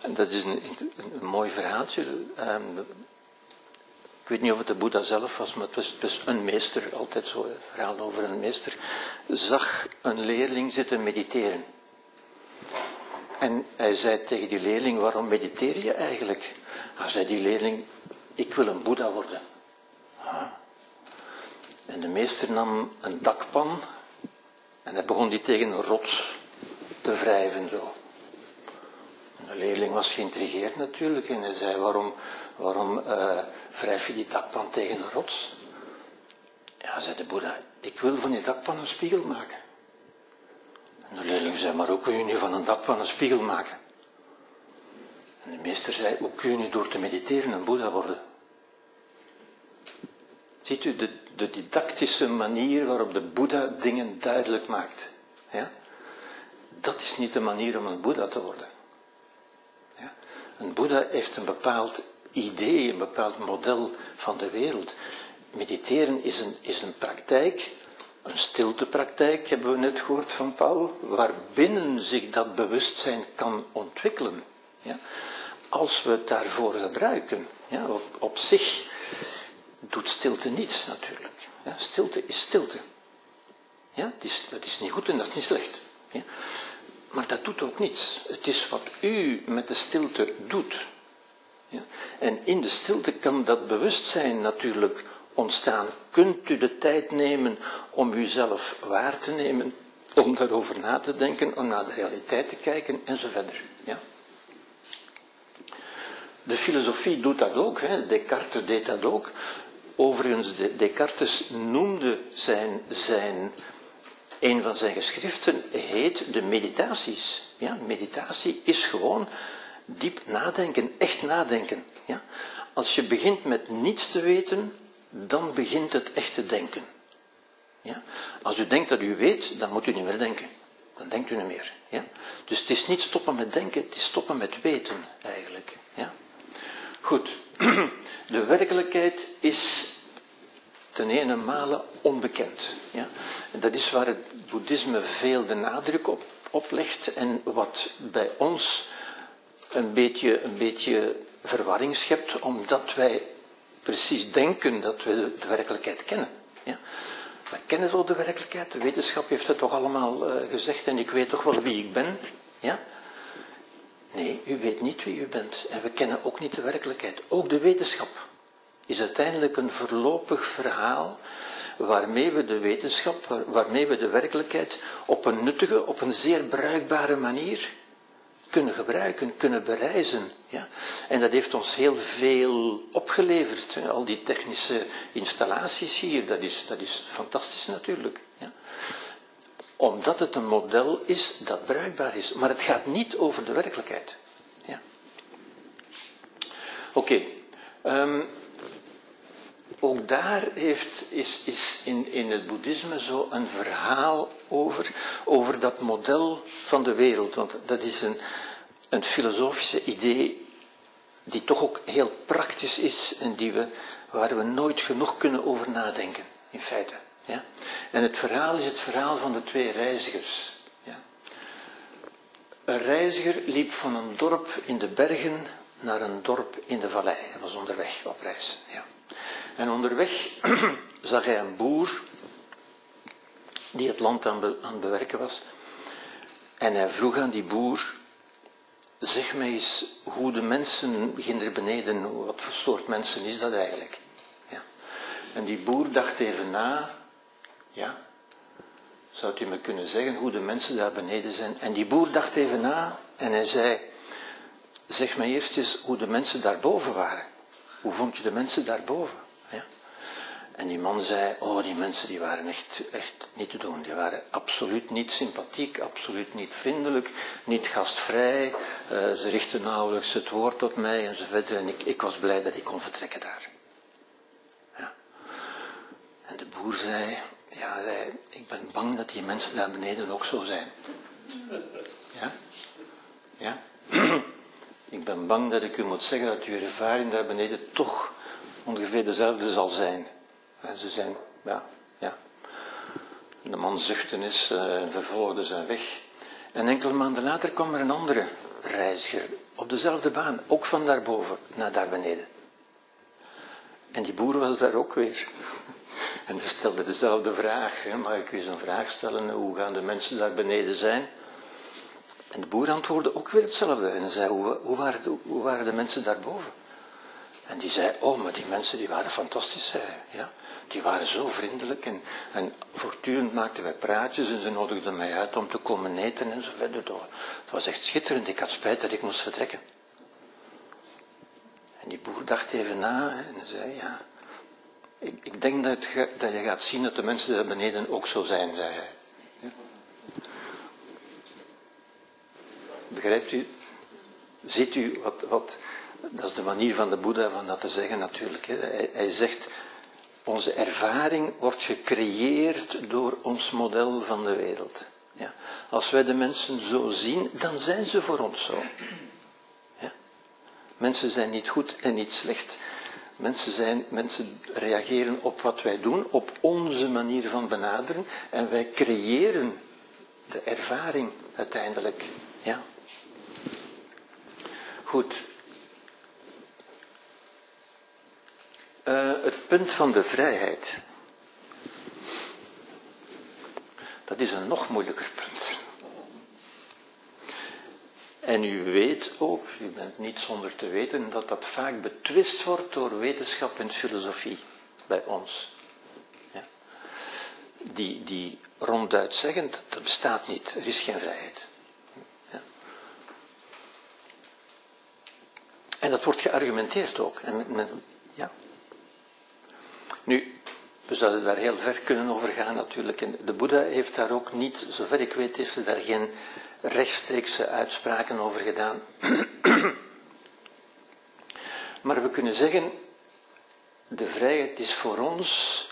En dat is een, een, mooi verhaaltje. Ehm, ik weet niet of het de Boeddha zelf was, maar het was, een meester, altijd zo, verhaal over een meester, zag een leerling zitten mediteren. En hij zei tegen die leerling, waarom mediteer je eigenlijk? Hij zei die leerling, ik wil een Boeddha worden. En de meester nam een dakpan en hij begon die tegen een rots te wrijven de leerling was geïntrigeerd natuurlijk en hij zei, waarom, waarom uh, wrijf je die dakpan tegen een rots? Ja, zei de Boeddha, ik wil van die dakpan een spiegel maken. En de leerling zei, maar hoe kun je nu van een dakpan een spiegel maken? En de meester zei, hoe kun je nu door te mediteren een Boeddha worden? Ziet u de, de didactische manier waarop de Boeddha dingen duidelijk maakt? Ja? Dat is niet de manier om een Boeddha te worden. Ja? Een Boeddha heeft een bepaald idee, een bepaald model van de wereld. Mediteren is een, is een praktijk, een stiltepraktijk, hebben we net gehoord van Paul, waarbinnen zich dat bewustzijn kan ontwikkelen. Ja? Als we het daarvoor gebruiken. Ja? Op, op zich doet stilte niets natuurlijk. Ja? Stilte is stilte. Ja? Dat, is, dat is niet goed en dat is niet slecht. Ja? Maar dat doet ook niets. Het is wat u met de stilte doet. Ja? En in de stilte kan dat bewustzijn natuurlijk ontstaan. Kunt u de tijd nemen om uzelf waar te nemen, om daarover na te denken, om naar de realiteit te kijken en zo verder. Ja? De filosofie doet dat ook. Descartes deed dat ook. Overigens, Descartes noemde zijn, zijn, een van zijn geschriften heet de meditaties. Ja, meditatie is gewoon diep nadenken, echt nadenken. Ja. Als je begint met niets te weten, dan begint het echt te denken. Ja? Als u denkt dat u weet, dan moet u niet meer denken. Dan denkt u niet meer. Ja? Dus het is niet stoppen met denken, het is stoppen met weten eigenlijk. Ja? Goed, de werkelijkheid is ten ene male onbekend. Ja? En dat is waar het boeddhisme veel de nadruk op, op legt en wat bij ons een beetje, een beetje verwarring schept, omdat wij precies denken dat we de werkelijkheid kennen. Ja? We kennen zo de werkelijkheid, de wetenschap heeft het toch allemaal uh, gezegd en ik weet toch wel wie ik ben. Ja? Nee, u weet niet wie u bent en we kennen ook niet de werkelijkheid. Ook de wetenschap is uiteindelijk een voorlopig verhaal waarmee we de wetenschap, waarmee we de werkelijkheid op een nuttige, op een zeer bruikbare manier kunnen gebruiken, kunnen bereizen. Ja? En dat heeft ons heel veel opgeleverd. Hè? Al die technische installaties hier, dat is, dat is fantastisch natuurlijk. Ja? Omdat het een model is dat bruikbaar is. Maar het gaat niet over de werkelijkheid. Ja? Oké. Um, ook daar heeft, is, is in, in het boeddhisme zo een verhaal over, over dat model van de wereld. Want dat is een, een filosofische idee die toch ook heel praktisch is en die we, waar we nooit genoeg kunnen over nadenken, in feite. Ja? En het verhaal is het verhaal van de twee reizigers. Ja? Een reiziger liep van een dorp in de bergen naar een dorp in de vallei. Hij was onderweg op reis. Ja. En onderweg zag hij een boer die het land aan, aan het bewerken was. En hij vroeg aan die boer, zeg mij eens hoe de mensen beginnen beneden, wat voor soort mensen is dat eigenlijk? Ja. En die boer dacht even na, ja, zou u me kunnen zeggen hoe de mensen daar beneden zijn? En die boer dacht even na en hij zei, zeg mij eerst eens hoe de mensen daarboven waren. Hoe vond je de mensen daarboven? En die man zei, oh die mensen die waren echt, echt niet te doen. Die waren absoluut niet sympathiek, absoluut niet vriendelijk, niet gastvrij. Uh, ze richtten nauwelijks het woord tot mij enzovoort. En ik, ik was blij dat ik kon vertrekken daar. Ja. En de boer zei, ja, ik ben bang dat die mensen daar beneden ook zo zijn. Ja? Ja? ik ben bang dat ik u moet zeggen dat uw ervaring daar beneden toch ongeveer dezelfde zal zijn. En ze zijn, ja, ja. De man zuchtte eens uh, en vervolgde zijn weg. En enkele maanden later kwam er een andere reiziger op dezelfde baan, ook van daarboven naar daar beneden. En die boer was daar ook weer. En stelde dezelfde vraag. Mag ik u eens een vraag stellen? Hoe gaan de mensen daar beneden zijn? En de boer antwoordde ook weer hetzelfde. En hij zei, hoe, hoe, waren, de, hoe waren de mensen daarboven? En die zei, oh, maar die mensen die waren fantastisch. Ja? Die waren zo vriendelijk en, en voortdurend maakten wij praatjes en ze nodigden mij uit om te komen eten en zo verder. Het was echt schitterend, ik had spijt dat ik moest vertrekken. En die boer dacht even na en zei, ja, ik, ik denk dat, dat, je gaat zien dat de mensen daar beneden ook zo zijn, zei hij. Ja. Begrijpt u? Ziet u wat, wat, dat is de manier van de Boeddha van dat te zeggen natuurlijk. Hè. Hij zegt, onze ervaring wordt gecreëerd door ons model van de wereld. Ja. Als wij de mensen zo zien, dan zijn ze voor ons zo. Ja. Mensen zijn niet goed en niet slecht. Mensen, zijn, mensen reageren op wat wij doen, op onze manier van benaderen. En wij creëren de ervaring uiteindelijk. Ja. Goed, Uh, het punt van de vrijheid. Dat is een nog moeilijker punt. En u weet ook, u bent niet zonder te weten, dat dat vaak betwist wordt door wetenschap en filosofie bij ons. Ja. Die, die ronduit zeggen, dat, dat bestaat niet, er is geen vrijheid. Ja. En dat wordt geargumenteerd ook. En. Nu, we zouden daar heel ver kunnen over gaan natuurlijk. En de Boeddha heeft daar ook niet, zover ik weet, heeft hij daar geen rechtstreekse uitspraken over gedaan. maar we kunnen zeggen, de vrijheid is voor ons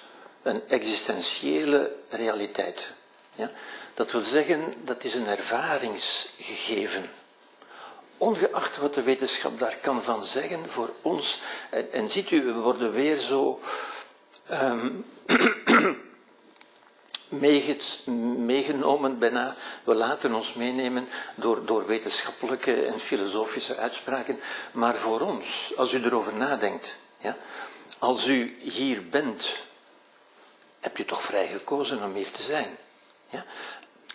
een existentiële realiteit. Ja? Dat wil zeggen, dat is een ervaringsgegeven. Ongeacht wat de wetenschap daar kan van zeggen, voor ons, en ziet u, we worden weer zo um, meegenomen bijna, we laten ons meenemen door, door wetenschappelijke en filosofische uitspraken, maar voor ons, als u erover nadenkt, ja, als u hier bent, hebt u toch vrij gekozen om hier te zijn. Ja?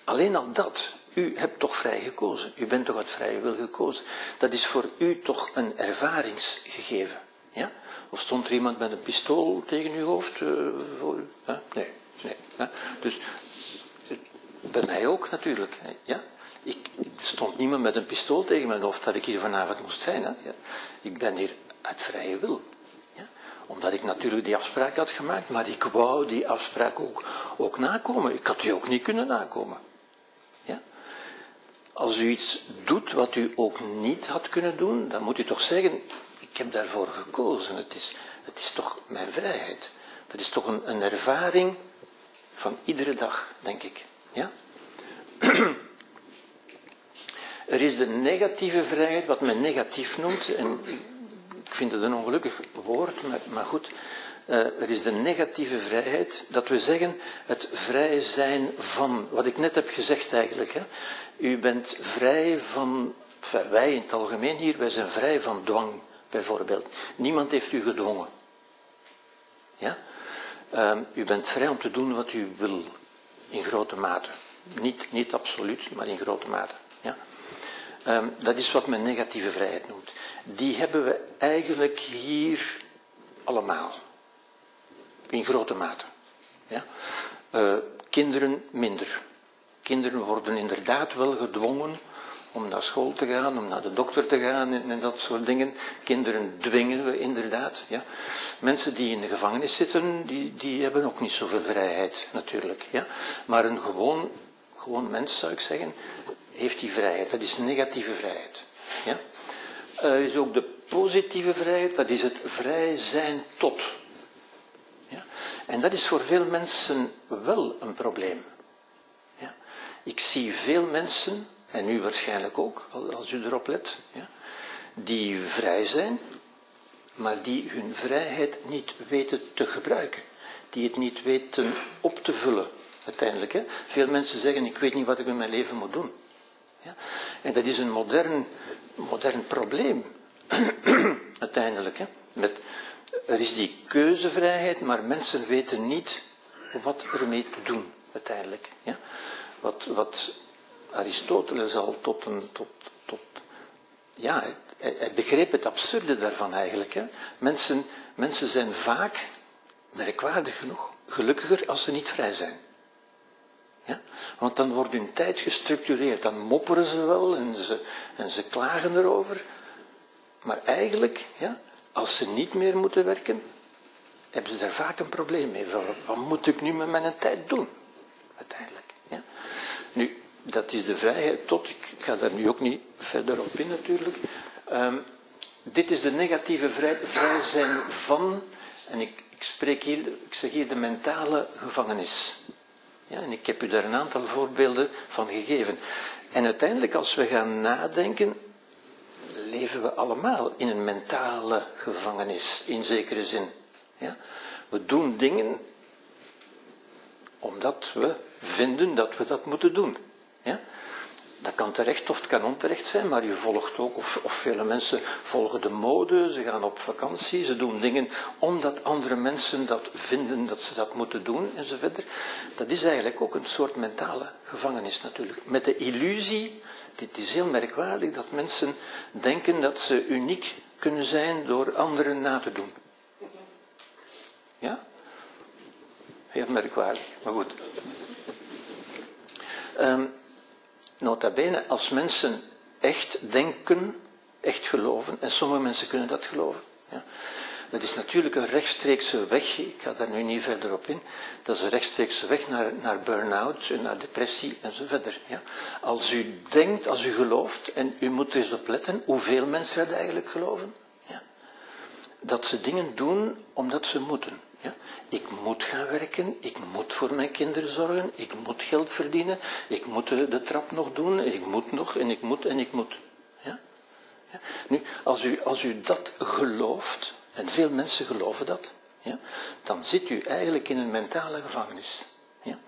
Alleen al dat, u hebt toch vrij gekozen, u bent toch uit vrije wil gekozen, dat is voor u toch een ervaringsgegeven. Ja? Of stond er iemand met een pistool tegen uw hoofd? Uh, voor u? Nee, nee. Dus bij mij ook natuurlijk. Ja? Ik, er stond niemand met een pistool tegen mijn hoofd dat ik hier vanavond moest zijn. Hè? Ja? Ik ben hier uit vrije wil. Ja? Omdat ik natuurlijk die afspraak had gemaakt, maar ik wou die afspraak ook, ook nakomen. Ik had die ook niet kunnen nakomen. Als u iets doet wat u ook niet had kunnen doen, dan moet u toch zeggen, ik heb daarvoor gekozen. Het is, het is toch mijn vrijheid. Dat is toch een, een ervaring van iedere dag, denk ik. Ja? Er is de negatieve vrijheid, wat men negatief noemt, en ik vind het een ongelukkig woord, maar, maar goed, uh, er is de negatieve vrijheid, dat we zeggen het vrij zijn van, wat ik net heb gezegd eigenlijk. Hè. U bent vrij van, enfin, wij in het algemeen hier, wij zijn vrij van dwang bijvoorbeeld. Niemand heeft u gedwongen. Ja? Um, u bent vrij om te doen wat u wil, in grote mate. Niet, niet absoluut, maar in grote mate. Ja? Um, dat is wat men negatieve vrijheid noemt. Die hebben we eigenlijk hier allemaal. In grote mate. Ja? Uh, kinderen minder. Kinderen worden inderdaad wel gedwongen om naar school te gaan, om naar de dokter te gaan en, dat soort dingen. Kinderen dwingen we inderdaad. Ja. Mensen die in de gevangenis zitten, die, die hebben ook niet zoveel vrijheid natuurlijk. Ja. Maar een gewoon, gewoon mens zou ik zeggen, heeft die vrijheid. Dat is negatieve vrijheid. Ja. Er is ook de positieve vrijheid, dat is het vrij zijn tot. Ja. En dat is voor veel mensen wel een probleem. Ja. Ik zie veel mensen en u waarschijnlijk ook, als u erop let, ja, die vrij zijn, maar die hun vrijheid niet weten te gebruiken, die het niet weten op te vullen, uiteindelijk. Hè. Veel mensen zeggen, ik weet niet wat ik met mijn leven moet doen. Ja. En dat is een modern, modern probleem, uiteindelijk. Hè. Met, er is die keuzevrijheid, maar mensen weten niet wat ermee te doen, uiteindelijk. Ja. Wat, wat Aristoteles al tot een, tot, tot ja, hij, begreep het absurde daarvan eigenlijk. Hè. Mensen, mensen zijn vaak, merkwaardig genoeg, gelukkiger als ze niet vrij zijn. Ja? Want dan wordt hun tijd gestructureerd, dan mopperen ze wel en ze, en ze klagen erover. Maar eigenlijk, ja, als ze niet meer moeten werken, hebben ze daar vaak een probleem mee. Wat moet ik nu met mijn tijd doen? Uiteindelijk. Ja? Nu, dat is de vrijheid tot, ik ga daar nu ook niet verder op in natuurlijk. Um, dit is de negatieve vrij, vrij zijn van, en ik, ik, spreek hier, ik zeg hier de mentale gevangenis. Ja, en ik heb u daar een aantal voorbeelden van gegeven. En uiteindelijk, als we gaan nadenken, leven we allemaal in een mentale gevangenis, in zekere zin. Ja? We doen dingen omdat we vinden dat we dat moeten doen. Dat kan terecht of het kan onterecht zijn, maar je volgt ook, of, of vele mensen volgen de mode, ze gaan op vakantie, ze doen dingen omdat andere mensen dat vinden dat ze dat moeten doen enzovoort. Dat is eigenlijk ook een soort mentale gevangenis natuurlijk. Met de illusie, dit is heel merkwaardig, dat mensen denken dat ze uniek kunnen zijn door anderen na te doen. Ja? Heel merkwaardig, maar goed. Um, Nota bene, als mensen echt denken echt geloven. En sommige mensen kunnen dat geloven. Ja. Dat is natuurlijk een rechtstreekse weg, ik ga daar nu niet verder op in, dat is een rechtstreekse weg naar, naar burn-out, naar depressie en zo verder. Ja. Als u denkt, als u gelooft, en u moet er eens op letten hoeveel mensen dat eigenlijk geloven, ja. dat ze dingen doen omdat ze moeten. Ja? Ik moet gaan werken, ik moet voor mijn kinderen zorgen, ik moet geld verdienen, ik moet de, trap nog doen, ik moet nog en ik moet en ik moet. Ja? Ja? Nu, als u, als u dat gelooft, en veel mensen geloven dat, ja, dan zit u eigenlijk in een mentale gevangenis. Ja?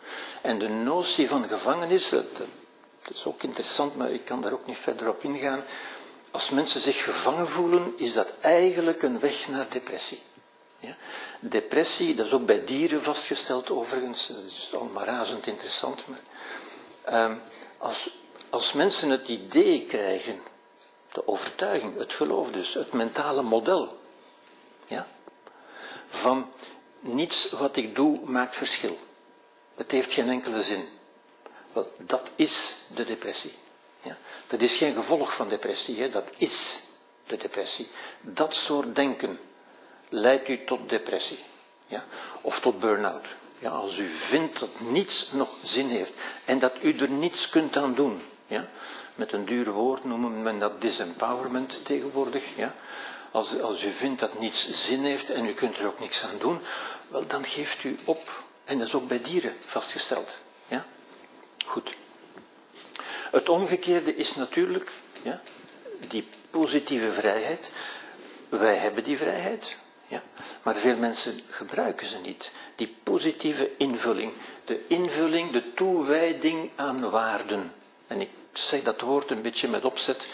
En de notie van gevangenis, dat, dat is ook interessant, maar ik kan daar ook niet verder op ingaan. Als mensen zich gevangen voelen, is dat eigenlijk een weg naar depressie. Ja? Depressie, dat is ook bij dieren vastgesteld overigens, dat is allemaal razend interessant. Maar, um, als, als mensen het idee krijgen, de overtuiging, het geloof dus, het mentale model, ja, van niets wat ik doe maakt verschil. Het heeft geen enkele zin. Wel, dat is de depressie. Ja? Dat is geen gevolg van depressie, hè? dat is de depressie. Dat soort denken leidt u tot depressie. Ja? Of tot burn-out. Ja, als u vindt dat niets nog zin heeft en dat u er niets kunt aan doen. Ja? Met een duur woord noemen men dat disempowerment tegenwoordig. Ja? Als, als u vindt dat niets zin heeft en u kunt er ook niks aan doen, wel dan geeft u op. En dat is ook bij dieren vastgesteld. Ja? Goed. Het omgekeerde is natuurlijk ja, die positieve vrijheid. Wij hebben die vrijheid, ja? Maar veel mensen gebruiken ze niet. Die positieve invulling. De invulling, de toewijding aan waarden. En ik zeg dat woord een beetje met opzet,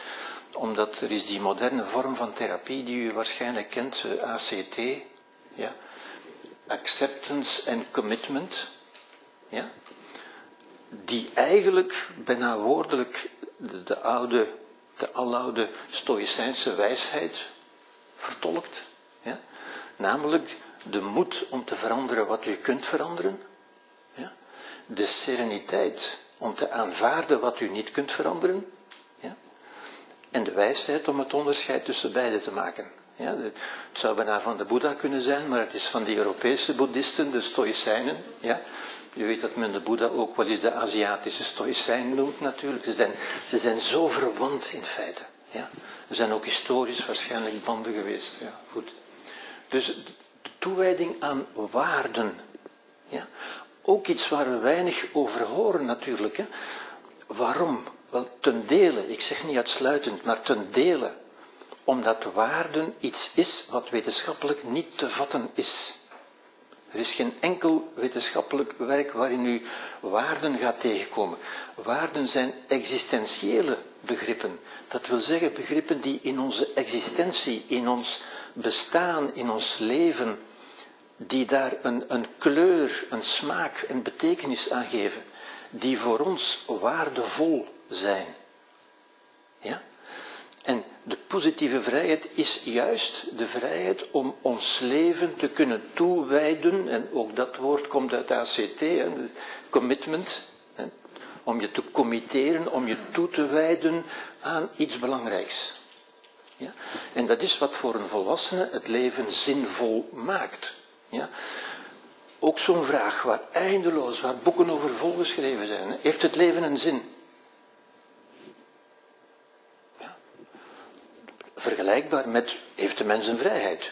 omdat er is die moderne vorm van therapie die u waarschijnlijk kent, eh, ACT. Ja? Acceptance and Commitment. Ja? Die eigenlijk bijna woordelijk de, de oude, de aloude Stoïcijnse wijsheid vertolkt. Namelijk de moed om te veranderen wat u kunt veranderen. Ja? De sereniteit om te aanvaarden wat u niet kunt veranderen. Ja? En de wijsheid om het onderscheid tussen beide te maken. Ja, het zou bijna van de Boeddha kunnen zijn, maar het is van die Europese boeddhisten, de Stoïcijnen. Ja. Je weet dat men de Boeddha ook wel eens de Aziatische Stoïcijn noemt natuurlijk. Ze zijn, ze zijn zo verwant in feite. Ja. Er zijn ook historisch waarschijnlijk banden geweest. Ja, goed. Dus de toewijding aan waarden. Ja? Ook iets waar we weinig over horen natuurlijk. Hè? Waarom? Wel, ten dele, ik zeg niet uitsluitend, maar ten dele. Omdat waarden iets is wat wetenschappelijk niet te vatten is. Er is geen enkel wetenschappelijk werk waarin u waarden gaat tegenkomen. Waarden zijn existentiële begrippen. Dat wil zeggen begrippen die in onze existentie, in ons bestaan, in ons leven, die daar een, een kleur, een smaak, een betekenis aan geven, die voor ons waardevol zijn. Ja? En de positieve vrijheid is juist de vrijheid om ons leven te kunnen toewijden, en ook dat woord komt uit ACT, commitment, om je te committeren, om je toe te wijden aan iets belangrijks. Ja? En dat is wat voor een volwassene het leven zinvol maakt. Ja? Ook zo'n vraag waar eindeloos, waar boeken over volgeschreven zijn. Heeft het leven een zin? Ja. Vergelijkbaar met, heeft de mens een vrijheid?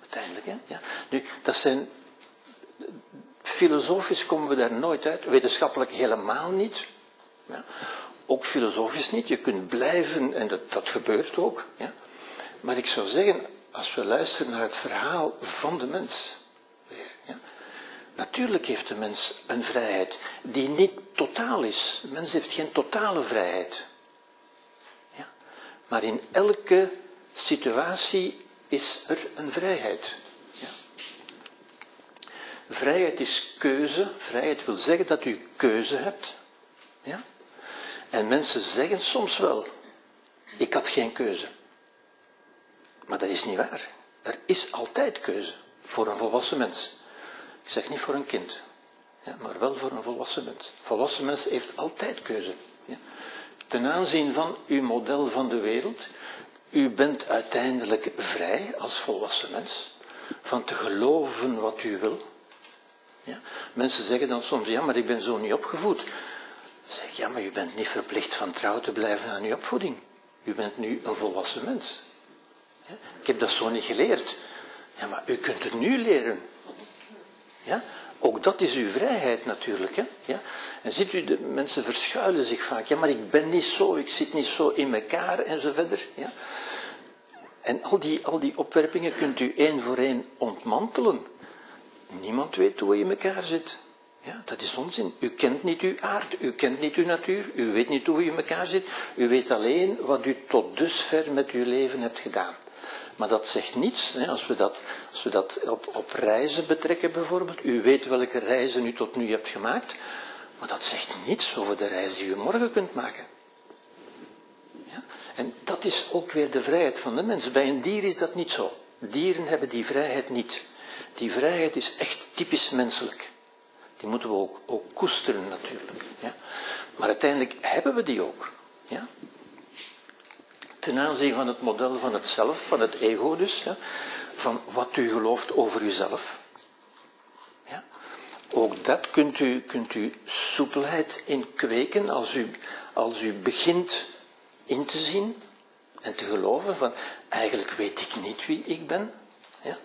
Uiteindelijk, hè? Ja. Nu, dat zijn, filosofisch komen we daar nooit uit, wetenschappelijk helemaal niet. Ja. Ook filosofisch niet, je kunt blijven, en dat, dat gebeurt ook. Ja. Maar ik zou zeggen, als we luisteren naar het verhaal van de mens, ja, natuurlijk heeft de mens een vrijheid die niet totaal is. De mens heeft geen totale vrijheid. Ja, maar in elke situatie is er een vrijheid. Ja. Vrijheid is keuze. Vrijheid wil zeggen dat u keuze hebt. Ja? En mensen zeggen soms wel, ik had geen keuze. Maar dat is niet waar. Er is altijd keuze voor een volwassen mens. Ik zeg niet voor een kind, ja, maar wel voor een volwassen mens. Volwassen mens heeft altijd keuze. Ja. Ten aanzien van uw model van de wereld, u bent uiteindelijk vrij als volwassen mens van te geloven wat u wil. Ja? Mensen zeggen dan soms, ja, maar ik ben zo niet opgevoed. Zeg ja, maar u bent niet verplicht van trouw te blijven aan uw opvoeding. U bent nu een volwassen mens. Ik heb dat zo niet geleerd. Ja, maar u kunt het nu leren. Ja? Ook dat is uw vrijheid natuurlijk. Hè? Ja? En ziet u, de mensen verschuilen zich vaak. Ja, maar ik ben niet zo, ik zit niet zo in elkaar en zo verder. Ja? En al die, al die opwerpingen kunt u één voor één ontmantelen. Niemand weet hoe je in elkaar zit. Ja, dat is onzin. U kent niet uw aard, u kent niet uw natuur, u weet niet hoe u in elkaar zit. U weet alleen wat u tot dusver met uw leven hebt gedaan. Maar dat zegt niets, hè, als we dat, als we dat op, op reizen betrekken bijvoorbeeld. U weet welke reizen u tot nu hebt gemaakt, maar dat zegt niets over de reis die u morgen kunt maken. Ja? En dat is ook weer de vrijheid van de mens. Bij een dier is dat niet zo. Dieren hebben die vrijheid niet. Die vrijheid is echt typisch menselijk. Die moeten we ook, ook koesteren natuurlijk. Ja? Maar uiteindelijk hebben we die ook. Ja? Ten aanzien van het model van het zelf, van het ego dus, ja, van wat u gelooft over uzelf. Ja. Ook dat kunt u, kunt u soepelheid in kweken als u, als u begint in te zien en te geloven van eigenlijk weet ik niet wie ik ben. Ja.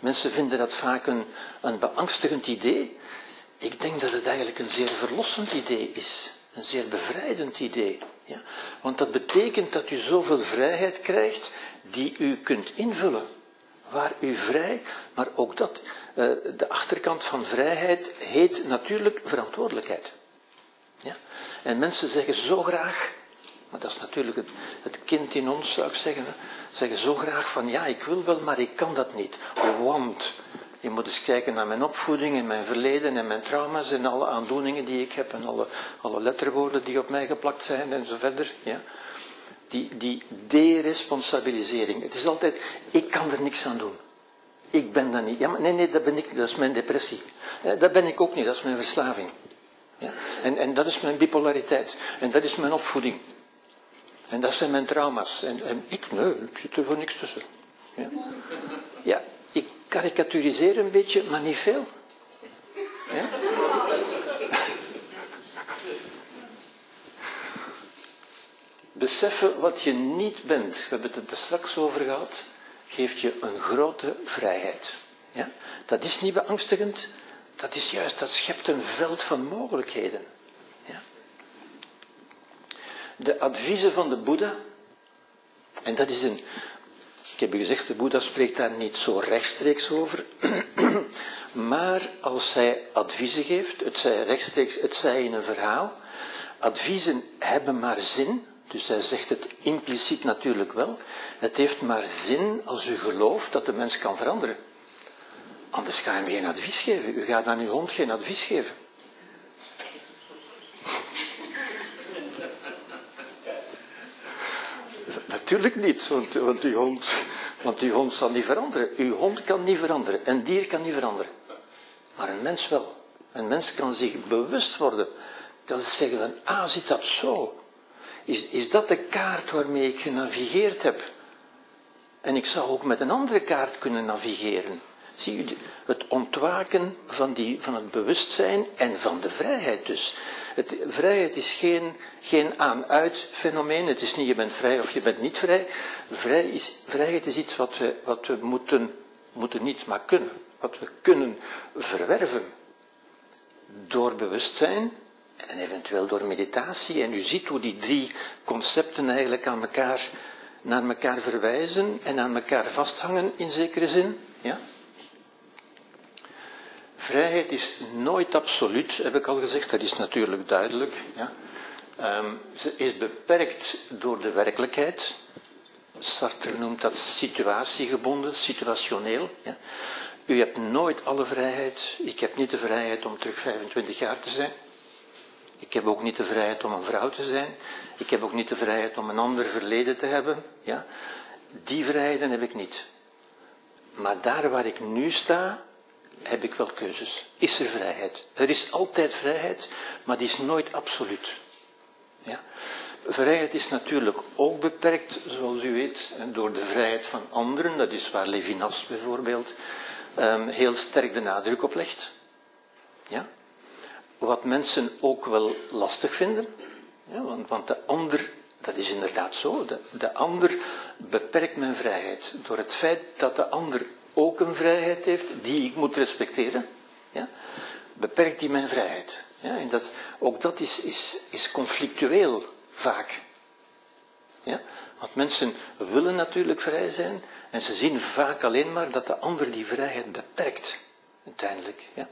Mensen vinden dat vaak een, een beangstigend idee. Ik denk dat het eigenlijk een zeer verlossend idee is, een zeer bevrijdend idee. Ja? Want dat betekent dat u zoveel vrijheid krijgt die u kunt invullen. Waar u vrij, maar ook dat, uh, de achterkant van vrijheid heet natuurlijk verantwoordelijkheid. Ja? En mensen zeggen zo graag, maar dat is natuurlijk het, kind in ons zou ik zeggen, zeggen zo graag van ja, ik wil wel, maar ik kan dat niet. Want je moet eens kijken naar mijn opvoeding en mijn verleden en mijn trauma's en alle aandoeningen die ik heb en alle, alle letterwoorden die op mij geplakt zijn en zo verder. Ja. Die, die deresponsabilisering. Het is altijd, ik kan er niks aan doen. Ik ben dat niet. Ja, nee, nee, dat ben ik, dat is mijn depressie. Dat ben ik ook niet, dat is mijn verslaving. Ja. En, en dat is mijn bipolariteit. En dat is mijn opvoeding. En dat zijn mijn trauma's. En, en ik, nee, ik zit er voor niks tussen. Ja. ja, karikaturiseer een beetje, maar niet veel. Ja? Beseffen wat je niet bent, we hebben het er straks over gehad, geeft je een grote vrijheid. Ja? Dat is niet beangstigend, dat is juist, dat schept een veld van mogelijkheden. Ja? De adviezen van de Boeddha, en dat is een, ik heb u gezegd, de Boeddha spreekt daar niet zo rechtstreeks over. maar als hij adviezen geeft, het zij rechtstreeks, het zij in een verhaal, adviezen hebben maar zin, dus hij zegt het impliciet natuurlijk wel, het heeft maar zin als u gelooft dat de mens kan veranderen. Anders ga je hem geen advies geven. U gaat aan uw hond geen advies geven. Natuurlijk niet, want, want, die hond, want die hond zal niet veranderen. Uw hond kan niet veranderen, een dier kan niet veranderen. Maar een mens wel. Een mens kan zich bewust worden. Kan zeggen van, ah, zit dat zo? Is, is dat de kaart waarmee ik genavigeerd heb? En ik zou ook met een andere kaart kunnen navigeren. Zie u, het ontwaken van, die, van het bewustzijn en van de vrijheid dus. Vrijheid is geen, geen aan-uit fenomeen. Het is niet je bent vrij of je bent niet vrij. Vrij is, vrijheid is iets wat we, wat we moeten, moeten niet, maar kunnen. Wat we kunnen verwerven. Door bewustzijn en eventueel door meditatie. En u ziet hoe die drie concepten eigenlijk aan elkaar, naar elkaar verwijzen en aan elkaar vasthangen in zekere zin. Ja? Vrijheid is nooit absoluut, heb ik al gezegd, dat is natuurlijk duidelijk. Ja. Um, ze is beperkt door de werkelijkheid. Sartre noemt dat situatiegebonden, situationeel. Ja. U hebt nooit alle vrijheid. Ik heb niet de vrijheid om terug 25 jaar te zijn. Ik heb ook niet de vrijheid om een vrouw te zijn. Ik heb ook niet de vrijheid om een ander verleden te hebben. Ja. Die vrijheden heb ik niet. Maar daar waar ik nu sta, heb ik wel keuzes. Is er vrijheid? Er is altijd vrijheid, maar die is nooit absoluut. Ja? Vrijheid is natuurlijk ook beperkt, zoals u weet, door de vrijheid van anderen. Dat is waar Levinas bijvoorbeeld um, heel sterk de nadruk op legt. Ja? Wat mensen ook wel lastig vinden. Want, want de ander, dat is inderdaad zo, de, de ander beperkt mijn vrijheid. Door het feit dat de ander ook een vrijheid heeft, die ik moet respecteren, ja, beperkt hij mijn vrijheid. Ja, en dat, ook dat is, is, is conflictueel vaak. Ja? Want mensen willen natuurlijk vrij zijn en ze zien vaak alleen maar dat de ander die vrijheid beperkt, uiteindelijk. Ja?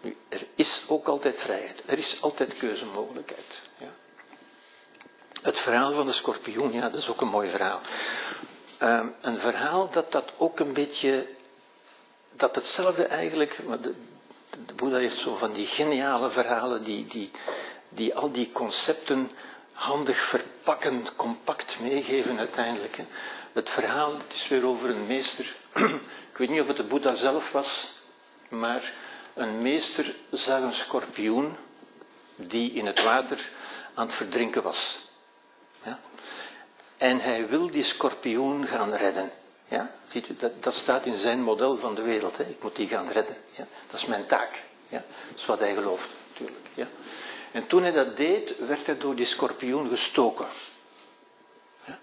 Nu, er is ook altijd vrijheid, er is altijd keuzemogelijkheid. Ja? Het verhaal van de schorpioen, ja, dat is ook een mooi verhaal. Um, een verhaal dat dat ook een beetje, dat hetzelfde eigenlijk, de, de Boeddha heeft zo van die geniale verhalen die, die, die al die concepten handig verpakken, compact meegeven uiteindelijk. Het verhaal, het is weer over een meester, ik weet niet of het de Boeddha zelf was, maar een meester zag een schorpioen die in het water aan het verdrinken was. En hij wil die schorpioen gaan redden. Ja? Ziet u, dat, dat staat in zijn model van de wereld. Hè? Ik moet die gaan redden. Ja? Dat is mijn taak. Ja? Dat is wat hij gelooft, natuurlijk. Ja? En toen hij dat deed, werd hij door die schorpioen gestoken. Ja?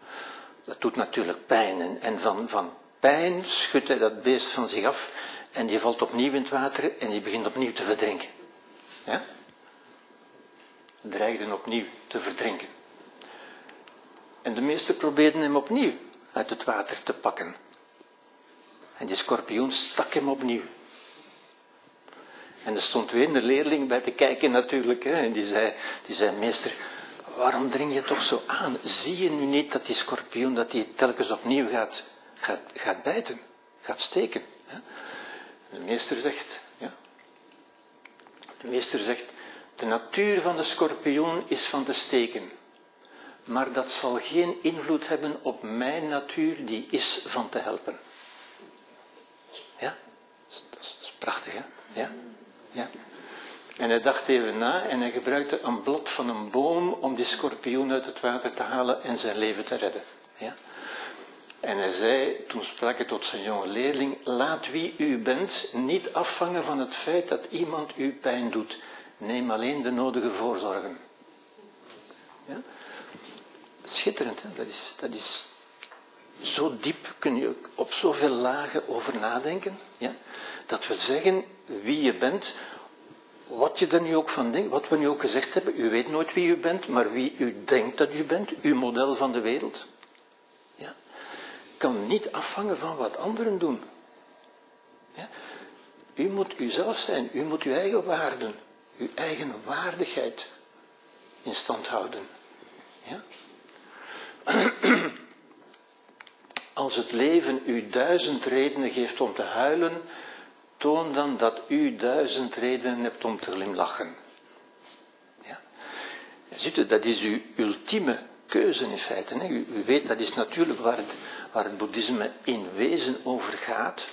Dat doet natuurlijk pijn. En, en van, van pijn schudt hij dat beest van zich af. En die valt opnieuw in het water en die begint opnieuw te verdrinken. Ja? Dreigden opnieuw te verdrinken. En de meesten probeerden hem opnieuw uit het water te pakken. En die schorpioen stak hem opnieuw. En er stond weer een leerling bij te kijken natuurlijk. Hè, en die zei, die zei, meester, waarom dring je toch zo aan? Zie je nu niet dat die schorpioen, dat die telkens opnieuw gaat, gaat, gaat bijten, gaat steken? Hè? De meester zegt, ja. De meester zegt, de natuur van de schorpioen is van te steken. Maar dat zal geen invloed hebben op mijn natuur, die is van te helpen. Ja? Dat is, prachtig, hè? Ja? Ja. En hij dacht even na en hij gebruikte een blad van een boom om die schorpioen uit het water te halen en zijn leven te redden. Ja. En hij zei, toen sprak hij tot zijn jonge leerling, laat wie u bent niet afvangen van het feit dat iemand u pijn doet. Neem alleen de nodige voorzorgen. Schitterend? Dat, is, dat is zo diep, kun je op zoveel lagen over nadenken. Ja? Dat we zeggen, wie je bent, wat je er nu ook van denkt, wat we nu ook gezegd hebben, u weet nooit wie u bent, maar wie u denkt dat u bent, uw model van de wereld, ja, kan niet afhangen van wat anderen doen. Ja. U moet uzelf zijn, u moet uw eigen waarden, uw eigen waardigheid in stand houden. Als het leven u duizend redenen geeft om te huilen, toon dan dat u duizend redenen hebt om te glimlachen. Ja. Ziet u, dat is uw ultieme keuze in feite. Hè? U, u, weet, dat is natuurlijk waar het, waar het boeddhisme in wezen over gaat.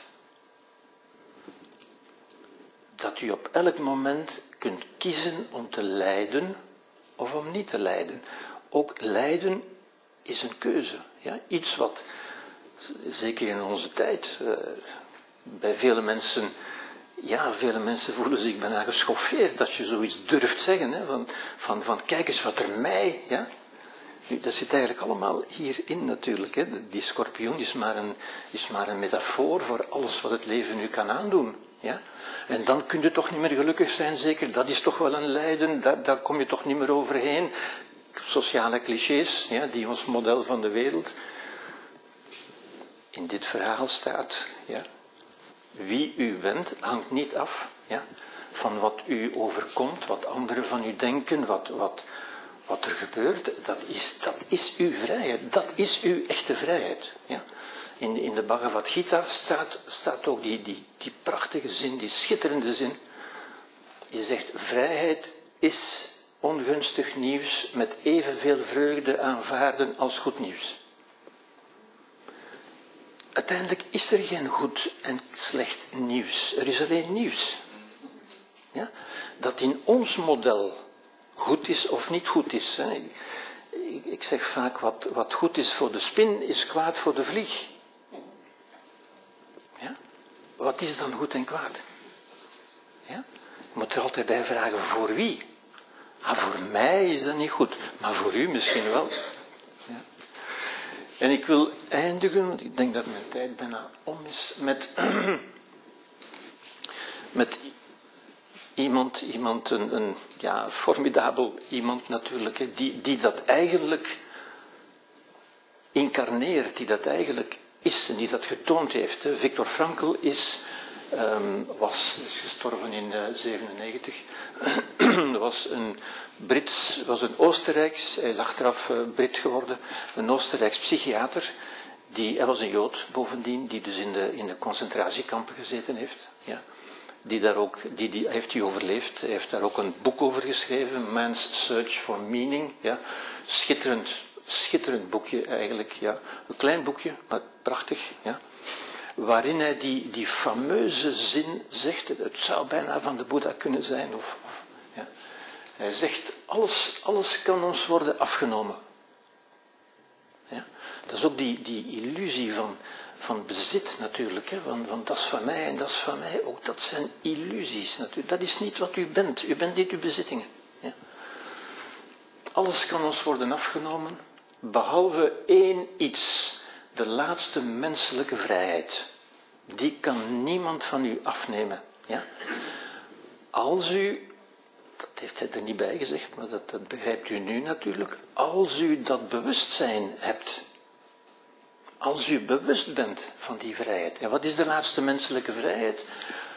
Dat u op elk moment kunt kiezen om te lijden of om niet te lijden. Ook lijden is een keuze. Ja? Iets wat, zeker in onze tijd, uh, bij vele mensen, ja, vele mensen voelen zich bijna geschoffeerd dat je zoiets durft zeggen. Hè, van, van, van kijk eens wat er mij, ja. Nu, dat zit eigenlijk allemaal hierin natuurlijk. Hè. Die schorpioen is maar, een, is maar een metafoor voor alles wat het leven nu kan aandoen. Ja? En dan kun je toch niet meer gelukkig zijn, zeker. Dat is toch wel een lijden, daar, daar kom je toch niet meer overheen. Sociale clichés, ja, die ons model van de wereld in dit verhaal staat. Ja wie u bent hangt niet af ja, van wat u overkomt, wat anderen van u denken, wat, wat, wat er gebeurt. Dat is, dat is uw vrijheid, dat is uw echte vrijheid. Ja. In, in de Bhagavad Gita staat, staat ook die, die, die prachtige zin, die schitterende zin. Je zegt, vrijheid is ongunstig nieuws met evenveel vreugde aanvaarden als goed nieuws. Uiteindelijk is er geen goed en slecht nieuws. Er is alleen nieuws. Ja? Dat in ons model goed is of niet goed is. Ik zeg vaak, wat, wat goed is voor de spin, is kwaad voor de vlieg. Ja? Wat is dan goed en kwaad? Ja? Je moet er altijd bij vragen, voor wie? Ah, voor mij is dat niet goed, maar voor u misschien wel. Ja. En ik wil eindigen, want ik denk dat mijn tijd bijna om is, met, met iemand, iemand een, een ja, formidabel iemand natuurlijk, die, die dat eigenlijk incarneert, die dat eigenlijk is en die dat getoond heeft. Victor Frankl is, um, was gestorven in 1997, uh, was een Brits, was een Oostenrijks, hij is achteraf uh, Brit geworden, een Oostenrijks psychiater, die, hij was een Jood bovendien, die dus in de, in de concentratiekampen gezeten heeft. Ja die daar ook, die, die heeft hij overleefd. Hij heeft daar ook een boek over geschreven, Man's Search for Meaning. Ja. Schitterend, schitterend boekje eigenlijk. Ja. Een klein boekje, maar prachtig. Ja. Waarin hij die, die fameuze zin zegt, het zou bijna van de Boeddha kunnen zijn. Of, of ja. Hij zegt, alles, alles kan ons worden afgenomen. Ja. Dat is ook die, die illusie van, van bezit natuurlijk, hè, van, van dat is van mij en dat is van mij ook. Dat zijn illusies natuurlijk. Dat is niet wat u bent. U bent niet uw bezittingen. Ja. Alles kan ons worden afgenomen, behalve één iets. De laatste menselijke vrijheid. Die kan niemand van u afnemen. Ja. Als u, dat heeft hij er niet bij gezegd, maar dat, dat begrijpt u nu natuurlijk. Als u dat bewustzijn hebt als u bewust bent van die vrijheid. En wat is de laatste menselijke vrijheid?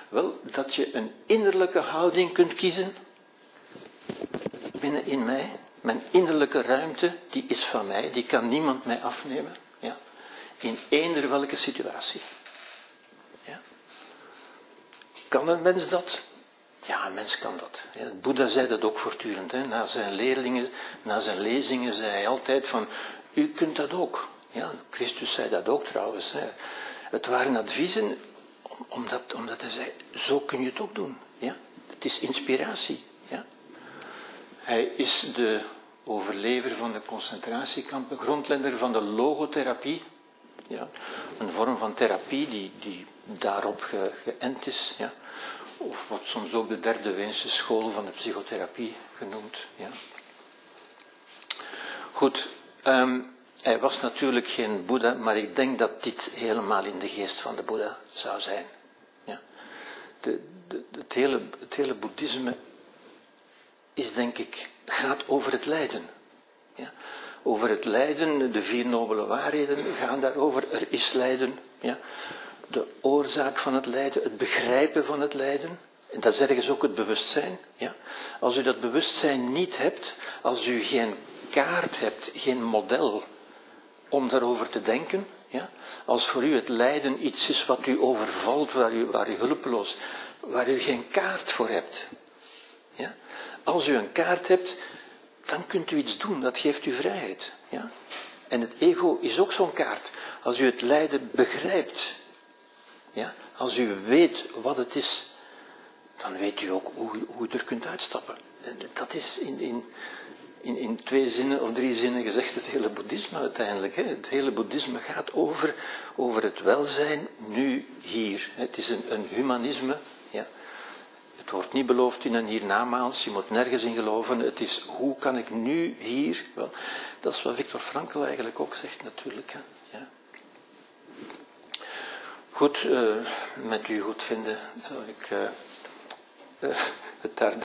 Wel, dat je een innerlijke houding kunt kiezen binnen in mij. Mijn innerlijke ruimte, die is van mij, die kan niemand mij afnemen. In eender welke situatie. Ja? Kan een mens dat? Ja, een mens kan dat. Ja, Boeddha zei dat ook voortdurend. Hè. Na zijn leerlingen, na zijn lezingen zei hij altijd van, u kunt dat ook. Ja, Christus zei dat ook trouwens. Hè. Het waren adviezen omdat, omdat hij zei, zo kun je het ook doen. Ja? Het is inspiratie. Ja? Hij is de overlever van de concentratiekampen, grondlegger van de logotherapie. Ja? Een vorm van therapie die, die daarop ge, geënt is. Ja? Of wordt soms ook de derde Weense school van de psychotherapie genoemd. Ja? Goed, hij was natuurlijk geen Boeddha, maar ik denk dat dit helemaal in de geest van de Boeddha zou zijn. Ja. De, de, het, hele, het hele boeddhisme is denk ik, gaat over het lijden. Ja. Over het lijden, de vier nobele waarheden gaan daarover. Er is lijden. Ja. De oorzaak van het lijden, het begrijpen van het lijden. En dat is ergens ook het bewustzijn. Ja. Als u dat bewustzijn niet hebt, als u geen kaart hebt, geen model, om daarover te denken. Ja? Als voor u het lijden iets is wat u overvalt, waar u, waar u hulpeloos, waar u geen kaart voor hebt. Ja? Als u een kaart hebt, dan kunt u iets doen, dat geeft u vrijheid. Ja? En het ego is ook zo'n kaart. Als u het lijden begrijpt, ja? als u weet wat het is, dan weet u ook hoe, hoe u er kunt uitstappen. Dat is in, in, in, in twee zinnen of drie zinnen gezegd het hele boeddhisme uiteindelijk. Hè. Het hele boeddhisme gaat over, over het welzijn nu hier. Het is een, een humanisme. Het wordt niet beloofd in een hiernamaals, je moet nergens in geloven. Het is hoe kan ik nu hier. Dat is wat Victor Frankl eigenlijk ook zegt natuurlijk. Hè. Ja. Goed, uh, met u goed vinden zou ik uh, uh, het daar.